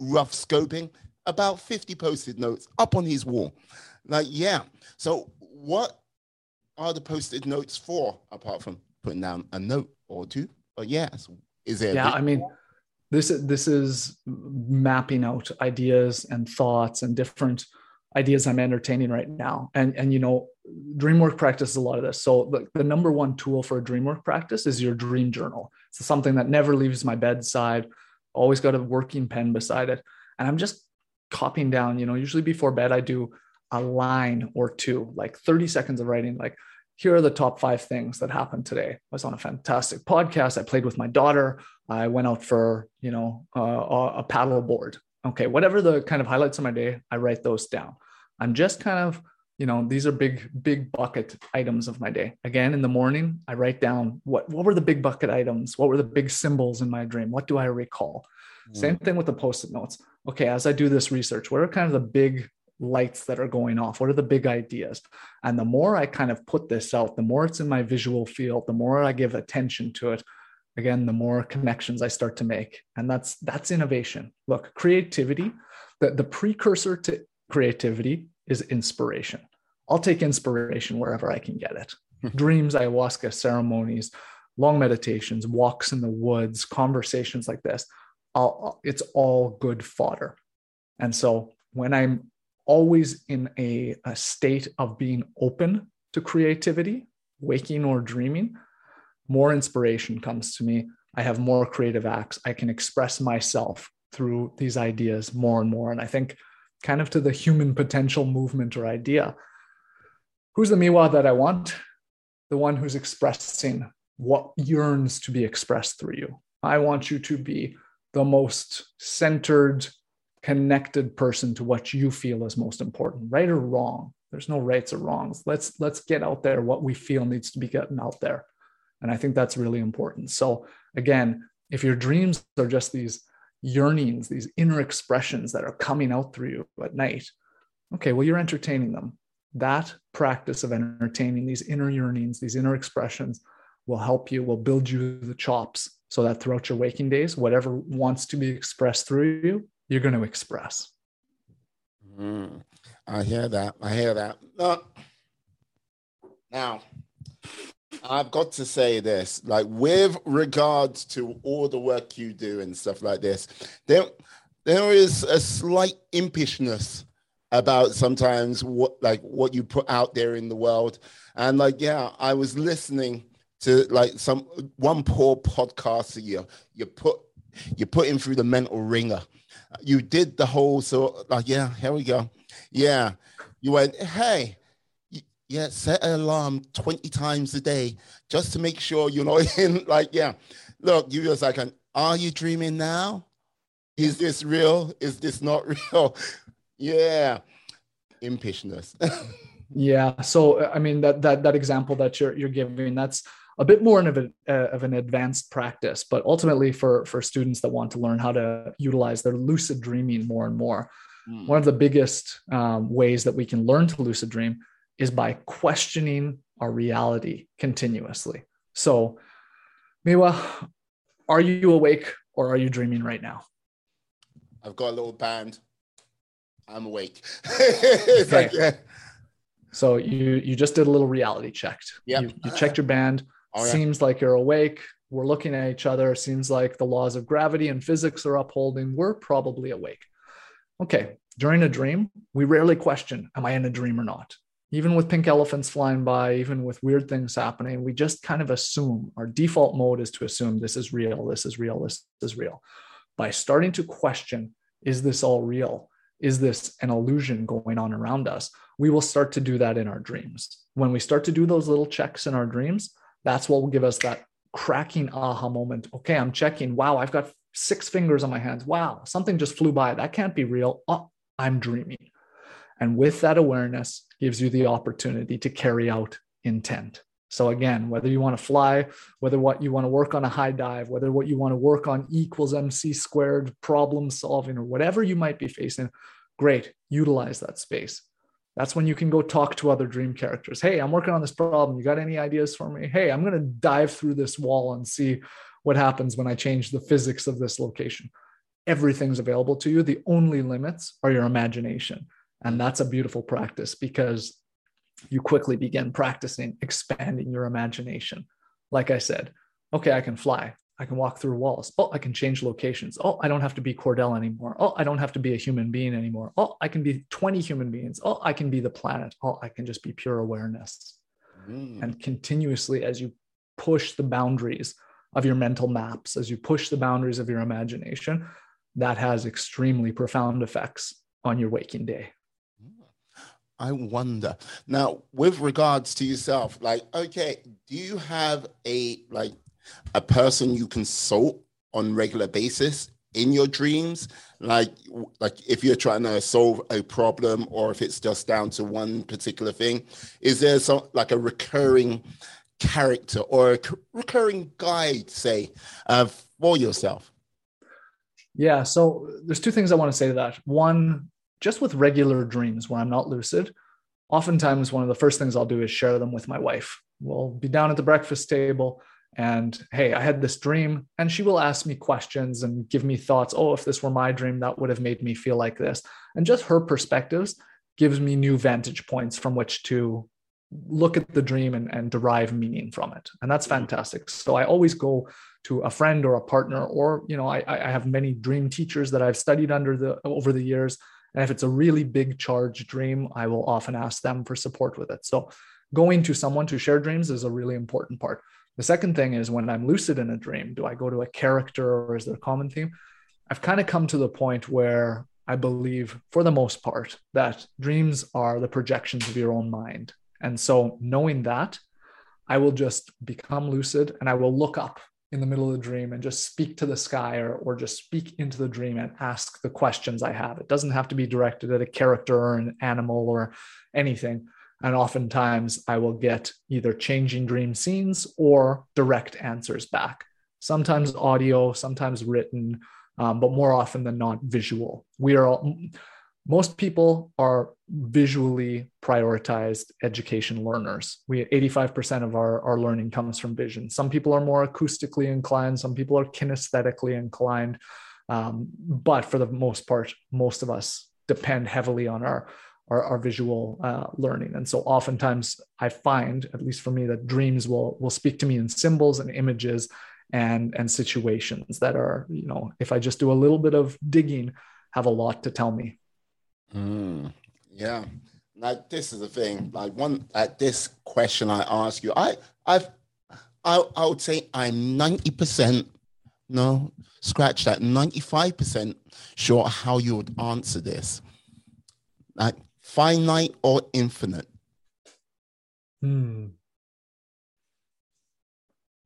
rough scoping about 50 post-it notes up on his wall. Like, yeah. So, what are the post-it notes for apart from putting down a note or two? But yes, is there? Yeah, I mean, this this is mapping out ideas and thoughts and different ideas I'm entertaining right now. And and you know, dream work practice is a lot of this. So the, the number one tool for a dream work practice is your dream journal. It's something that never leaves my bedside. Always got a working pen beside it. And I'm just copying down, you know, usually before bed, I do a line or two, like 30 seconds of writing, like, here are the top five things that happened today. I was on a fantastic podcast. I played with my daughter. I went out for, you know, uh, a paddle board. Okay, whatever the kind of highlights of my day, I write those down. I'm just kind of, you know, these are big, big bucket items of my day. Again, in the morning, I write down what what were the big bucket items? What were the big symbols in my dream? What do I recall? Mm. Same thing with the post-it notes okay, as I do this research, what are kind of the big lights that are going off? What are the big ideas? And the more I kind of put this out, the more it's in my visual field, the more I give attention to it, again, the more connections I start to make. And that's that's innovation. Look, creativity, the, the precursor to creativity is inspiration. I'll take inspiration wherever I can get it. Hmm. Dreams, ayahuasca ceremonies, long meditations, walks in the woods, conversations like this. I'll, it's all good fodder. And so when I'm always in a, a state of being open to creativity, waking or dreaming, more inspiration comes to me. I have more creative acts. I can express myself through these ideas more and more. And I think, kind of to the human potential movement or idea, who's the Miwa that I want? The one who's expressing what yearns to be expressed through you. I want you to be the most centered, connected person to what you feel is most important, right or wrong. There's no rights or wrongs. Let's let's get out there what we feel needs to be getting out there. And I think that's really important. So again, if your dreams are just these yearnings, these inner expressions that are coming out through you at night, okay, well, you're entertaining them. That practice of entertaining these inner yearnings, these inner expressions will help you, will build you the chops so that throughout your waking days, whatever wants to be expressed through you, you're going to express. Mm, I hear that. I hear that. Uh, now, I've got to say this, like with regards to all the work you do and stuff like this, there there is a slight impishness about sometimes what like what you put out there in the world. And like, yeah, I was listening to like some one poor podcast you you put you put him through the mental ringer you did the whole so like yeah here we go. Yeah. You went hey yeah set an alarm 20 times a day just to make sure you're not in like yeah. Look you was like an are you dreaming now? Is this real? Is this not real? Yeah. Impishness yeah so i mean that that that example that you're you're giving that's a bit more of, a, uh, of an advanced practice, but ultimately for, for students that want to learn how to utilize their lucid dreaming more and more. Mm. One of the biggest um, ways that we can learn to lucid dream is by questioning our reality continuously. So, Miwa, are you awake or are you dreaming right now? I've got a little band. I'm awake. okay. like, yeah. So you you just did a little reality check. Yeah. You, you, checked your band. Oh. Seems like you're awake. We're looking at each other. Seems like the laws of gravity and physics are upholding. We're probably awake. Okay. During a dream, we rarely question, am I in a dream or not? Even with pink elephants flying by, even with weird things happening, we just kind of assume our default mode is to assume this is real, this is real, this is real. By starting to question, is this all real? Is this an illusion going on around us? We will start to do that in our dreams. When we start to do those little checks in our dreams, that's what will give us that cracking aha moment. Okay, I'm checking. Wow, I've got six fingers on my hands. Wow, something just flew by. That can't be real. Oh, I'm dreaming. And with that awareness gives you the opportunity to carry out intent. So again, whether you want to fly, whether what you want to work on a high dive, whether what you want to work on equals MC squared problem solving or whatever you might be facing, great, utilize that space. That's when you can go talk to other dream characters. Hey, I'm working on this problem. You got any ideas for me? Hey, I'm going to dive through this wall and see what happens when I change the physics of this location. Everything's available to you. The only limits are your imagination. And that's a beautiful practice because you quickly begin practicing expanding your imagination. Like I said, okay, I can fly. I can walk through walls. Oh, I can change locations. Oh, I don't have to be Cordell anymore. Oh, I don't have to be a human being anymore. Oh, I can be 20 human beings. Oh, I can be the planet. Oh, I can just be pure awareness. Mm. And continuously, as you push the boundaries of your mental maps, as you push the boundaries of your imagination, that has extremely profound effects on your waking day. I wonder. Now, with regards to yourself, like, okay, do you have a like a person you consult on regular basis in your dreams? Like like if you're trying to solve a problem or if it's just down to one particular thing is there some like a recurring character or a recurring guide say uh, for yourself? Yeah so there's two things i want to say to that. One just with regular dreams when i'm not lucid oftentimes one of the first things i'll do is share them with my wife we'll be down at the breakfast table and hey, I had this dream. And she will ask me questions and give me thoughts. Oh, if this were my dream, that would have made me feel like this. And just her perspectives gives me new vantage points from which to look at the dream and, and derive meaning from it. And that's mm-hmm. fantastic. So I always go to a friend or a partner, or you know, I, I have many dream teachers that I've studied under the over the years. And if it's a really big charge dream, I will often ask them for support with it. So going to someone to share dreams is a really important part. The second thing is when I'm lucid in a dream, do I go to a character or is there a common theme? I've kind of come to the point where I believe, for the most part, that dreams are the projections of your own mind. And so, knowing that, I will just become lucid and I will look up in the middle of the dream and just speak to the sky or, or just speak into the dream and ask the questions I have. It doesn't have to be directed at a character or an animal or anything. And oftentimes I will get either changing dream scenes or direct answers back. Sometimes audio, sometimes written, um, but more often than not, visual. We are all, most people are visually prioritized education learners. We 85% of our, our learning comes from vision. Some people are more acoustically inclined, some people are kinesthetically inclined. Um, but for the most part, most of us depend heavily on our our, our visual uh, learning. And so oftentimes I find, at least for me, that dreams will will speak to me in symbols and images and and situations that are, you know, if I just do a little bit of digging, have a lot to tell me. Mm, yeah. Now this is the thing. Like one at this question I ask you, I I've I, I would say I'm 90%, no, scratch that, 95% sure how you would answer this. Like finite or infinite? Hmm.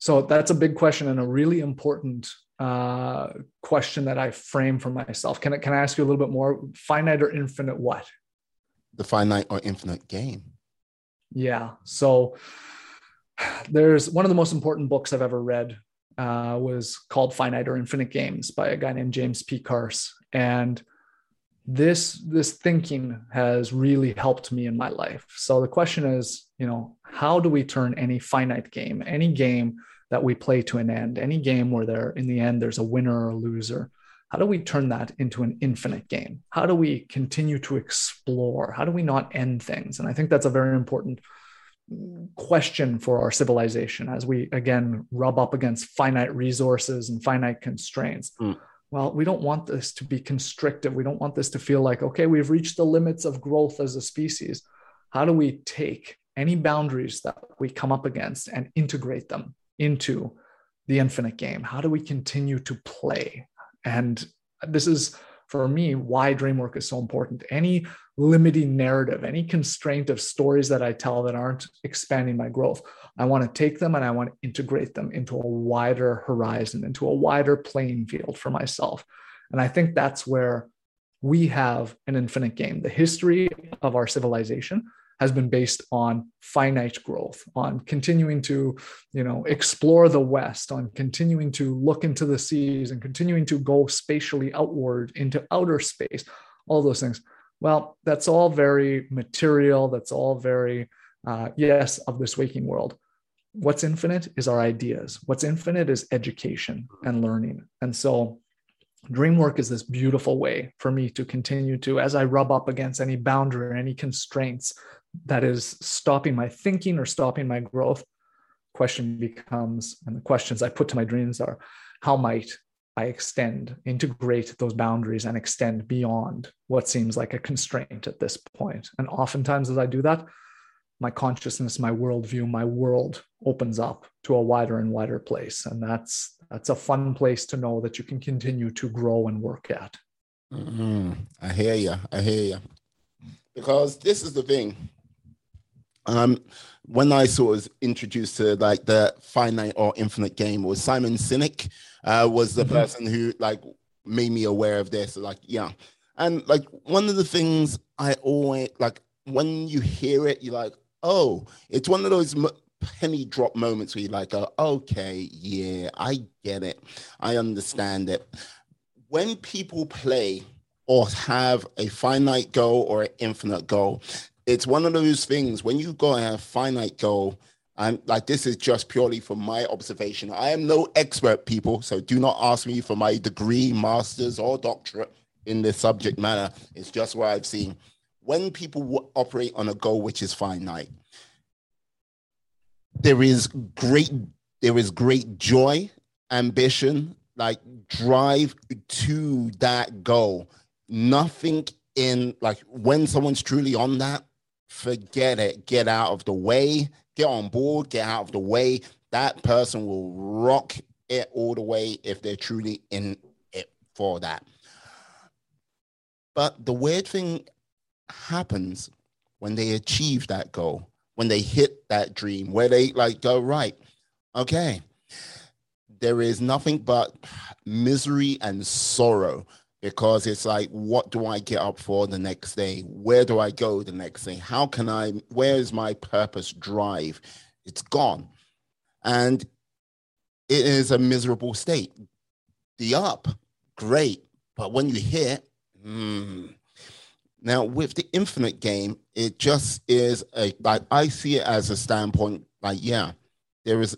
So that's a big question and a really important uh, question that I frame for myself. Can I, can I ask you a little bit more? Finite or infinite what? The finite or infinite game. Yeah. So there's one of the most important books I've ever read uh, was called Finite or Infinite Games by a guy named James P. Carse. And this this thinking has really helped me in my life so the question is you know how do we turn any finite game any game that we play to an end. Any game where there in the end there's a winner or a loser how do we turn that into an infinite game? How do we continue to explore? How do we not end things? And i think that's a very important question for our civilization as we again rub up against finite resources and finite constraints. Mm well, we don't want this to be constrictive. We don't want this to feel like, okay, we've reached the limits of growth as a species. How do we take any boundaries that we come up against and integrate them into the infinite game? How do we continue to play? And this is for me why dream work is so important any limiting narrative any constraint of stories that i tell that aren't expanding my growth i want to take them and i want to integrate them into a wider horizon into a wider playing field for myself and i think that's where we have an infinite game the history of our civilization has been based on finite growth, on continuing to, you know, explore the West, on continuing to look into the seas and continuing to go spatially outward into outer space, all those things. Well, that's all very material. That's all very, uh, yes, of this waking world. What's infinite is our ideas. What's infinite is education and learning. And so, dream work is this beautiful way for me to continue to, as I rub up against any boundary or any constraints that is stopping my thinking or stopping my growth question becomes and the questions i put to my dreams are how might i extend integrate those boundaries and extend beyond what seems like a constraint at this point? And oftentimes as i do that my consciousness my worldview my world opens up to a wider and wider place. And that's that's a fun place to know that you can continue to grow and work at. Mm-hmm. i hear you i hear you because this is the thing um, when I sort of introduced to like the finite or infinite game was Simon Sinek uh, was the mm-hmm. person who like made me aware of this. Like, yeah. And like one of the things I always like when you hear it, you're like, oh, it's one of those penny drop moments where you're like, oh, okay, yeah, I get it. I understand it. When people play or have a finite goal or an infinite goal, it's one of those things when you go and have a finite goal I'm like, this is just purely from my observation. I am no expert, people, so do not ask me for my degree, master's, or doctorate in this subject matter. It's just what I've seen. When people w- operate on a goal which is finite, there is great, there is great joy, ambition, like drive to that goal. Nothing in like when someone's truly on that, forget it. Get out of the way get on board, get out of the way. That person will rock it all the way if they're truly in it for that. But the weird thing happens when they achieve that goal, when they hit that dream, where they like go, right, okay, there is nothing but misery and sorrow because it's like what do i get up for the next day? Where do i go the next day? How can i where is my purpose drive? It's gone. And it is a miserable state. The up great. But when you hit mm, now with the infinite game it just is a like i see it as a standpoint like yeah there is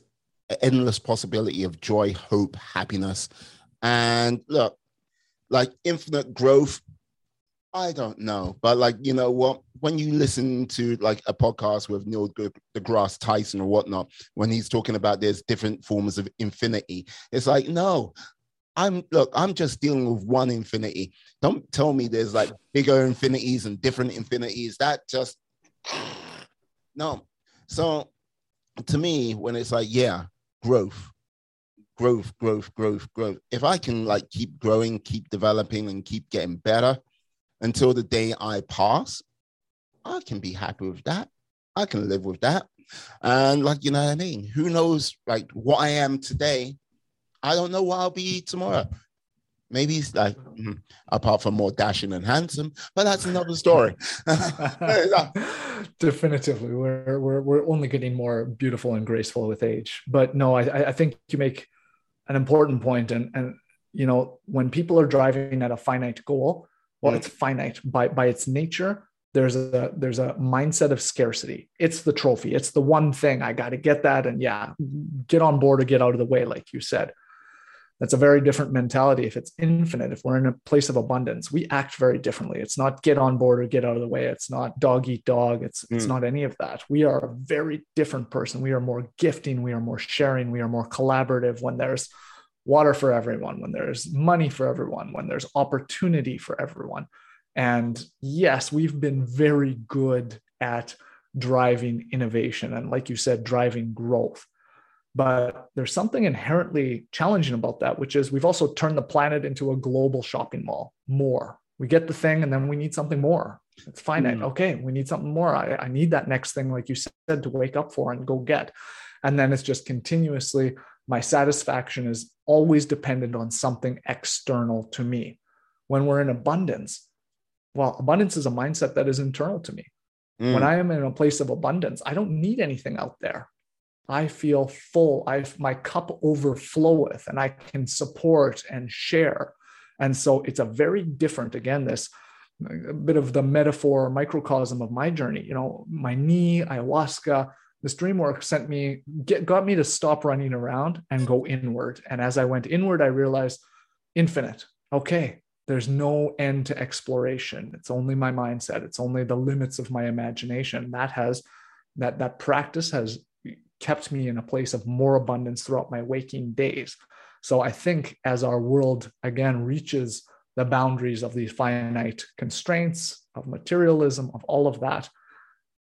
endless possibility of joy hope happiness. And look like infinite growth? I don't know. But like you know what? When you listen to like a podcast with neil degrasse tyson or whatnot when he's talking about there's different forms of infinity it's like no. I'm look i'm just dealing with one infinity. Don't tell me there's like bigger infinities and different infinities. That just no. So to me when it's like yeah growth growth, growth, growth, growth. If I can like keep growing, keep developing, and keep getting better until the day I pass, I can be happy with that. I can live with that. And like, you know what I mean? Who knows like what I am today? I don't know what I'll be tomorrow. Maybe it's like mm, apart from more dashing and handsome, but that's another story. Definitively, we're, we're we're only getting more beautiful and graceful with age. But no, I I think you make an important point. And and you know when people are driving at a finite goal well mm. it's finite by by its nature. There's a there's a mindset of scarcity. It's the trophy. It's the one thing. I got to get that. And yeah get on board or get out of the way like you said that's a very different mentality if it's infinite if we're in a place of abundance. We act very differently. It's not get on board or get out of the way. It's not dog eat dog. It's mm. it's not any of that. We are a very different person. We are more gifting. We are more sharing. We are more collaborative when there's water for everyone when there's money for everyone when there's opportunity for everyone. And yes we've been very good at driving innovation and like you said driving growth but there's something inherently challenging about that, which is we've also turned the planet into a global shopping mall more. We get the thing and then we need something more. It's finite. Mm. Okay, we need something more. I, I need that next thing, like you said, to wake up for and go get. And then it's just continuously, my satisfaction is always dependent on something external to me. When we're in abundance, well, abundance is a mindset that is internal to me. Mm. When I am in a place of abundance, I don't need anything out there. I feel full. I my cup overfloweth, and I can support and share. And so it's a very different. Again, this a bit of the metaphor microcosm of my journey. You know, my knee, ayahuasca, this dream work sent me get, got me to stop running around and go inward. And as I went inward, I realized infinite. Okay, there's no end to exploration. It's only my mindset. It's only the limits of my imagination. That has that that practice has kept me in a place of more abundance throughout my waking days. So I think as our world again reaches the boundaries of these finite constraints, of materialism, of all of that,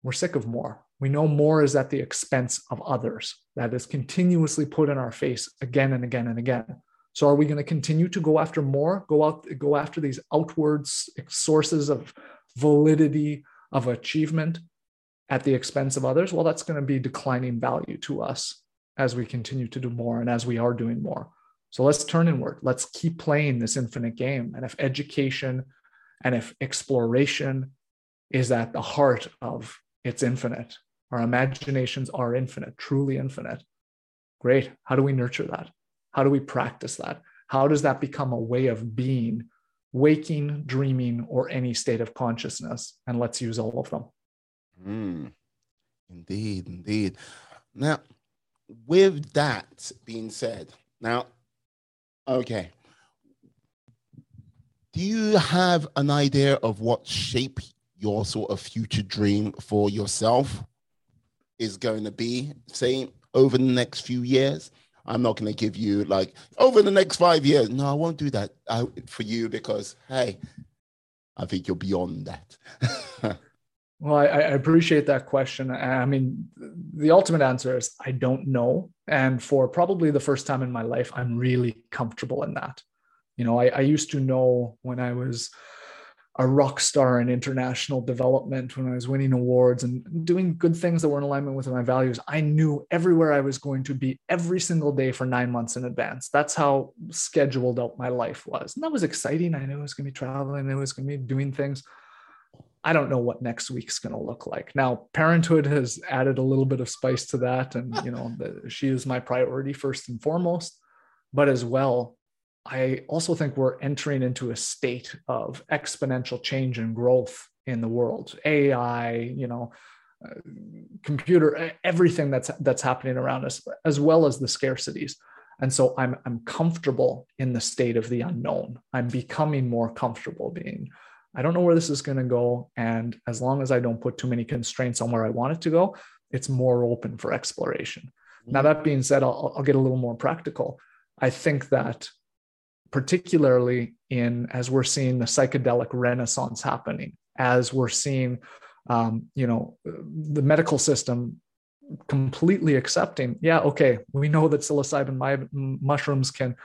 we're sick of more. We know more is at the expense of others. That is continuously put in our face again and again and again. So are we going to continue to go after more? Go out, go after these outwards sources of validity, of achievement, at the expense of others, well, that's going to be declining value to us as we continue to do more and as we are doing more. So let's turn inward. Let's keep playing this infinite game. And if education and if exploration is at the heart of it's infinite, our imaginations are infinite, truly infinite. Great. How do we nurture that? How do we practice that? How does that become a way of being, waking, dreaming, or any state of consciousness? And let's use all of them. Mm, indeed, indeed. Now, with that being said, now, okay. Do you have an idea of what shape your sort of future dream for yourself is going to be, say, over the next few years? I'm not going to give you like over the next five years. No, I won't do that uh, for you because, hey, I think you're beyond that. well, I, I, appreciate that question. I mean, the ultimate answer is I don't know. And for probably the first time in my life, I'm really comfortable in that. You know, I, I used to know when I was a rock star in international development when I was winning awards and doing good things that were in alignment with my values. I knew everywhere I was going to be every single day for nine months in advance. That's how scheduled out my life was. And that was exciting. I knew I was going to be traveling, I was going to be doing things. I don't know what next week's going to look like. Now, parenthood has added a little bit of spice to that. And, you know, the, she is my priority first and foremost. But as well, I also think we're entering into a state of exponential change and growth in the world. AI, you know, uh, computer, everything that's that's happening around us, as well as the scarcities. And so I'm I'm comfortable in the state of the unknown. I'm becoming more comfortable being. I don't know where this is going to go, and as long as I don't put too many constraints on where I want it to go, it's more open for exploration. Mm-hmm. Now that being said, I'll, I'll get a little more practical. I think that particularly in as we're seeing the psychedelic renaissance happening, as we're seeing, um, you know, the medical system completely accepting, yeah, okay, we know that psilocybin mushrooms can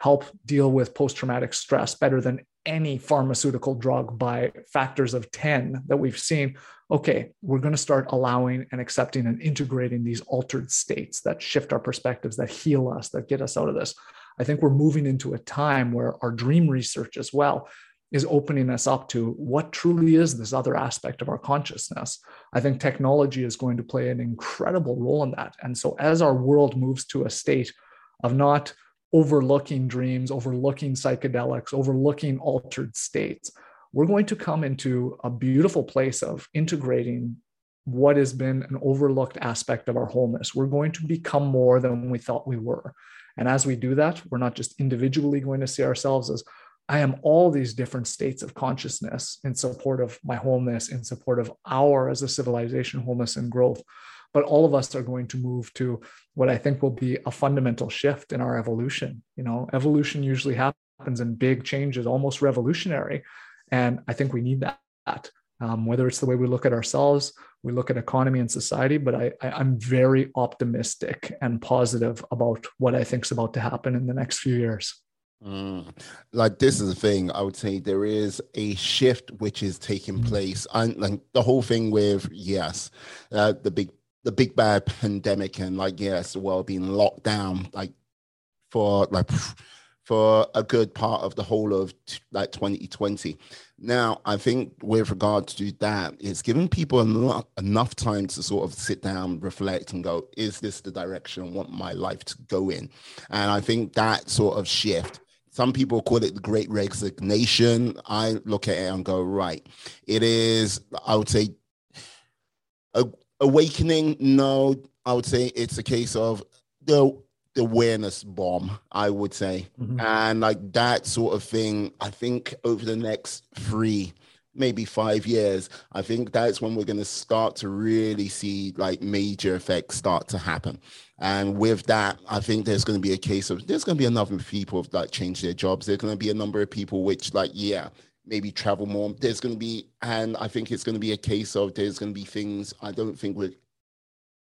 help deal with post-traumatic stress better than any pharmaceutical drug by factors of 10 that we've seen okay we're going to start allowing and accepting and integrating these altered states that shift our perspectives that heal us that get us out of this I think we're moving into a time where our dream research as well is opening us up to what truly is this other aspect of our consciousness. I think technology is going to play an incredible role in that. And so, as our world moves to a state of not overlooking dreams, overlooking psychedelics, overlooking altered states, we're going to come into a beautiful place of integrating what has been an overlooked aspect of our wholeness. We're going to become more than we thought we were. And as we do that, we're not just individually going to see ourselves as I am all these different states of consciousness in support of my wholeness, in support of our as a civilization wholeness and growth. But all of us are going to move to what I think will be a fundamental shift in our evolution. You know, evolution usually happens in big changes, almost revolutionary. And I think we need that. Um, whether it's the way we look at ourselves, we look at economy and society, but I, I, am very optimistic and positive about what I think is about to happen in the next few years. Mm. Like this is the thing, I would say there is a shift which is taking mm. place, and like the whole thing with yes, uh, the big the big bad pandemic, and like yes, the world being locked down, like for like for a good part of the whole of like 2020. Now, I think with regards to that, it's given people enough, enough time to sort of sit down, reflect, and go, is this the direction I want my life to go in? And I think that sort of shift, some people call it the great resignation. I look at it and go, right, it is, I would say, a, awakening. No, I would say it's a case of the the awareness bomb, I would say. Mm-hmm. And like that sort of thing, I think over the next three, maybe five years, I think that's when we're going to start to really see like major effects start to happen. And with that, I think there's going to be a case of there's going to be enough people that change their jobs. There's going to be a number of people which, like, yeah, maybe travel more. There's going to be, and I think it's going to be a case of there's going to be things I don't think we're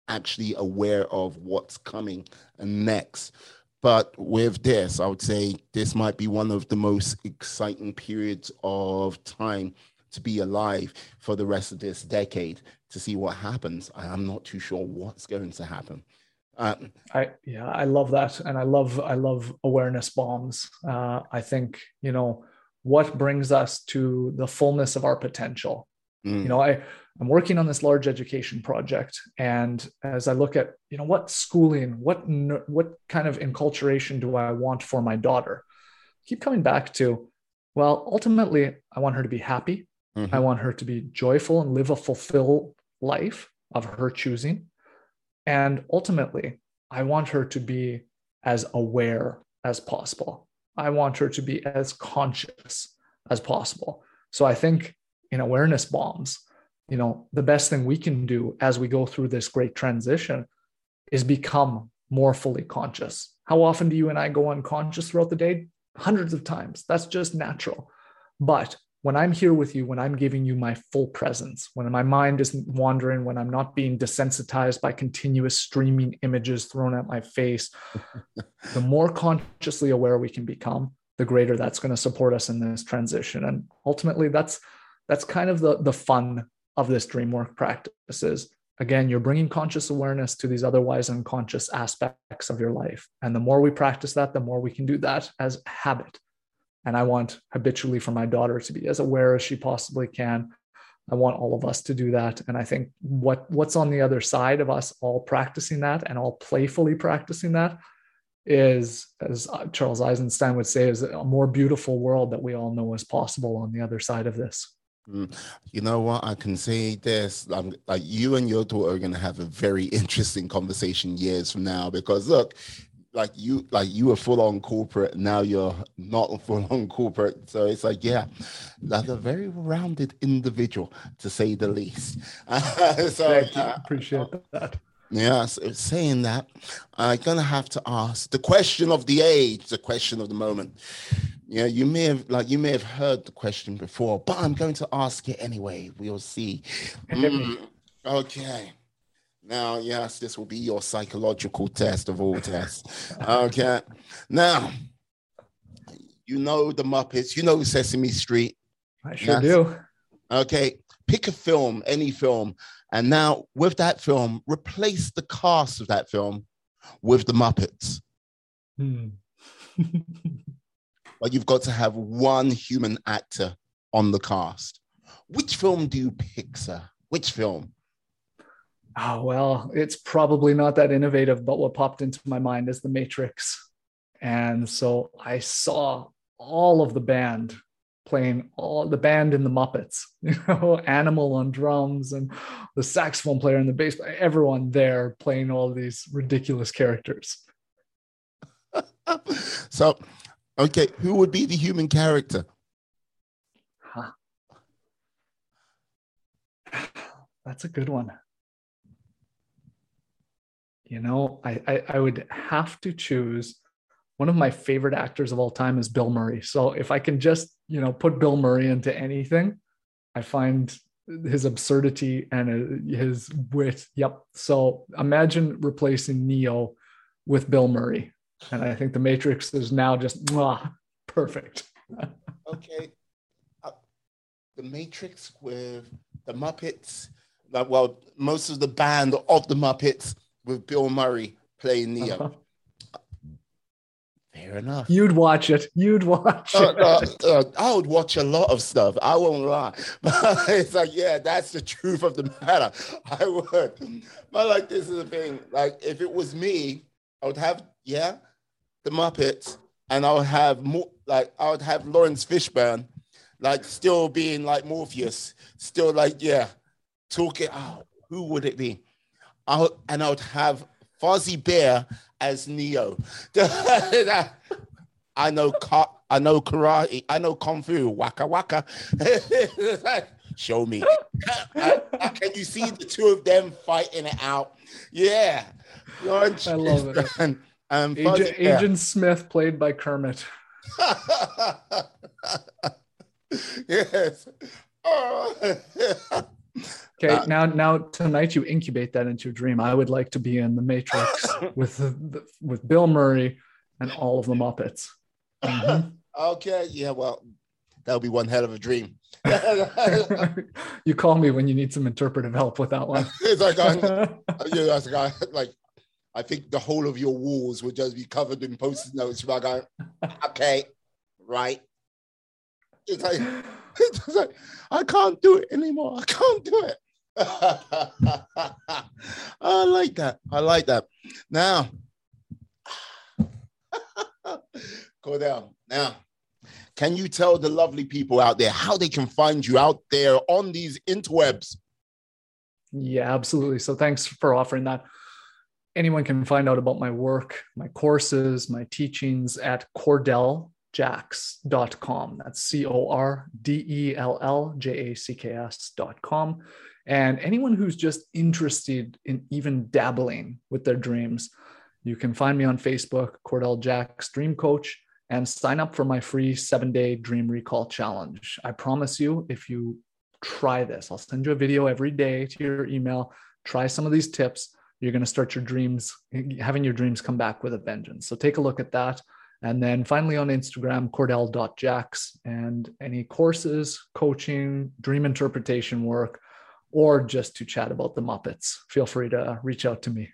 actually aware of what's coming next. But with this, I would say this might be one of the most exciting periods of time to be alive for the rest of this decade to see what happens. I'm not too sure what's going to happen. Um, I yeah, I love that, and I love I love awareness bombs. Uh, I think you know what brings us to the fullness of our potential. Mm. You know, I I'm working on this large education project, and as I look at, you know, what schooling, what what kind of enculturation do I want for my daughter? I keep coming back to, well, ultimately, I want her to be happy. Mm-hmm. I want her to be joyful and live a fulfilled life of her choosing. And ultimately, I want her to be as aware as possible. I want her to be as conscious as possible. So I think in awareness bombs, you know, the best thing we can do as we go through this great transition is become more fully conscious. How often do you and I go unconscious throughout the day? Hundreds of times. That's just natural. But when I'm here with you, when I'm giving you my full presence, when my mind isn't wandering, when I'm not being desensitized by continuous streaming images thrown at my face, the more consciously aware we can become, the greater that's going to support us in this transition. And ultimately, that's that's kind of the the fun of this dream work practice is again you're bringing conscious awareness to these otherwise unconscious aspects of your life. And the more we practice that the more we can do that as habit and I want habitually for my daughter to be as aware as she possibly can. I want all of us to do that. And I think what what's on the other side of us all practicing that and all playfully practicing that is, as Charles Eisenstein would say, is a more beautiful world that we all know is possible on the other side of this. Mm. You know what? I can say this: like you and your daughter are going to have a very interesting conversation years from now. Because look, like you like you were full on corporate now you're not full on corporate. So it's like yeah like a very rounded individual to say the least. So uh, appreciate that. yeah so saying that i'm gonna have to ask the question of the age the question of the moment. Yeah you may have like you may have heard the question before but i'm going to ask it anyway. We'll see. Mm, okay now, yes, this will be your psychological test of all tests. Okay. Now, you know the Muppets, you know Sesame Street. I sure yes. do. Okay. Pick a film, any film. And now, with that film, replace the cast of that film with the Muppets. Hmm. but you've got to have one human actor on the cast. Which film do you pick, sir? Which film? Oh, well, it's probably not that innovative, but what popped into my mind is The Matrix. And so I saw all of the band playing all the band in the Muppets, you know, Animal on drums and the saxophone player and the bass, everyone there playing all these ridiculous characters. so, okay, who would be the human character? Huh. That's a good one you know, I, I, I would have to choose one of my favorite actors of all time is Bill Murray. So if I can just, you know, put Bill Murray into anything, I find his absurdity and his wit. Yep. So imagine replacing Neo with Bill Murray. And I think the Matrix is now just mwah, perfect. okay. Uh, the Matrix with the Muppets, uh, well, most of the band of the Muppets with Bill Murray playing Neo. Uh-huh. Fair enough. You'd watch it. You'd watch uh, it. Uh, uh, I would watch a lot of stuff. I won't lie. But it's like, yeah, that's the truth of the matter. I would. But like, this is the thing. Like, if it was me, I would have, yeah, the Muppets, and I would have more, like, I would have Laurence Fishburne, like, still being like Morpheus, still like, yeah, talking. Oh, who would it be? I, and I would have Fozzie Bear as Neo. I know ka- I know karate. I know kung fu. Waka waka. Show me. Can you see the two of them fighting it out? Yeah. Laurence I love it. And, um, Agent, Agent Smith, played by Kermit. yes. Oh. Okay, uh, now now tonight you incubate that into a dream. I would like to be in the Matrix with the, with Bill Murray and all of the Muppets. Mm-hmm. Okay, yeah, well, that'll be one hell of a dream. you call me when you need some interpretive help with that one. it's like, I, you know, like, I, like I think the whole of your walls would just be covered in post-it notes. Like, okay, right. It's like, it's like I can't do it anymore. I can't do it. I like that. I like that. Now, go down. Now, can you tell the lovely people out there how they can find you out there on these interwebs? Yeah, absolutely. So thanks for offering that. anyone can find out about my work, my courses, my teachings at cordelljacks.com. That's C O R D E L L J A C K S.com. And anyone who's just interested in even dabbling with their dreams, you can find me on Facebook, Cordell Jacks Dream Coach, and sign up for my free seven day dream recall challenge. I promise you, if you try this, I'll send you a video every day to your email. Try some of these tips. You're going to start your dreams, having your dreams come back with a vengeance. So take a look at that. And then finally on Instagram, cordell.jacks, and any courses, coaching, dream interpretation work, or just to chat about the Muppets, feel free to reach out to me.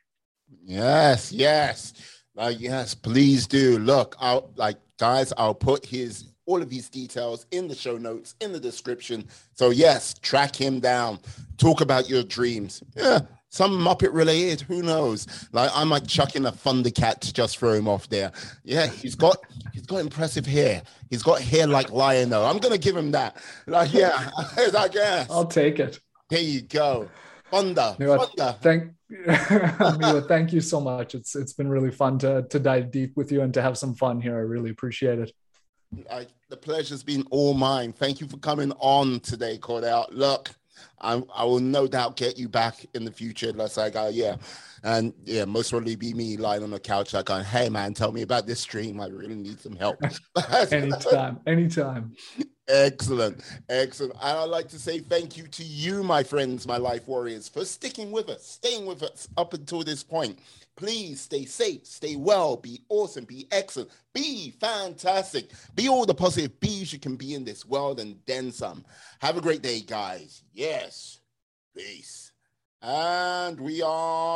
Yes, yes. Uh, yes, please do. Look, I'll like guys, I'll put his all of his details in the show notes, in the description. So yes, track him down. Talk about your dreams. Yeah, some Muppet related. Who knows? Like I might chuck in a Thundercat to just throw him off there. Yeah, he's got he's got impressive hair. He's got hair like lion though. I'm gonna give him that. Like yeah, I guess. I'll take it. There you go. Thunder. Thunder. Thank Mila, thank you so much. It's it's been really fun to to dive deep with you and to have some fun here. I really appreciate it. I, the pleasure's been all mine. Thank you for coming on today, Cordell. Look, I, I will no doubt get you back in the future. Let's like, uh, yeah, and yeah, most probably be me lying on the couch, like, going, "Hey, man, tell me about this stream. I really need some help." anytime, anytime. Excellent, excellent. And I'd like to say thank you to you, my friends, my life warriors, for sticking with us, staying with us up until this point. Please stay safe, stay well, be awesome, be excellent, be fantastic, be all the positive bees you can be in this world and then some. Have a great day, guys. Yes. Peace. And we are.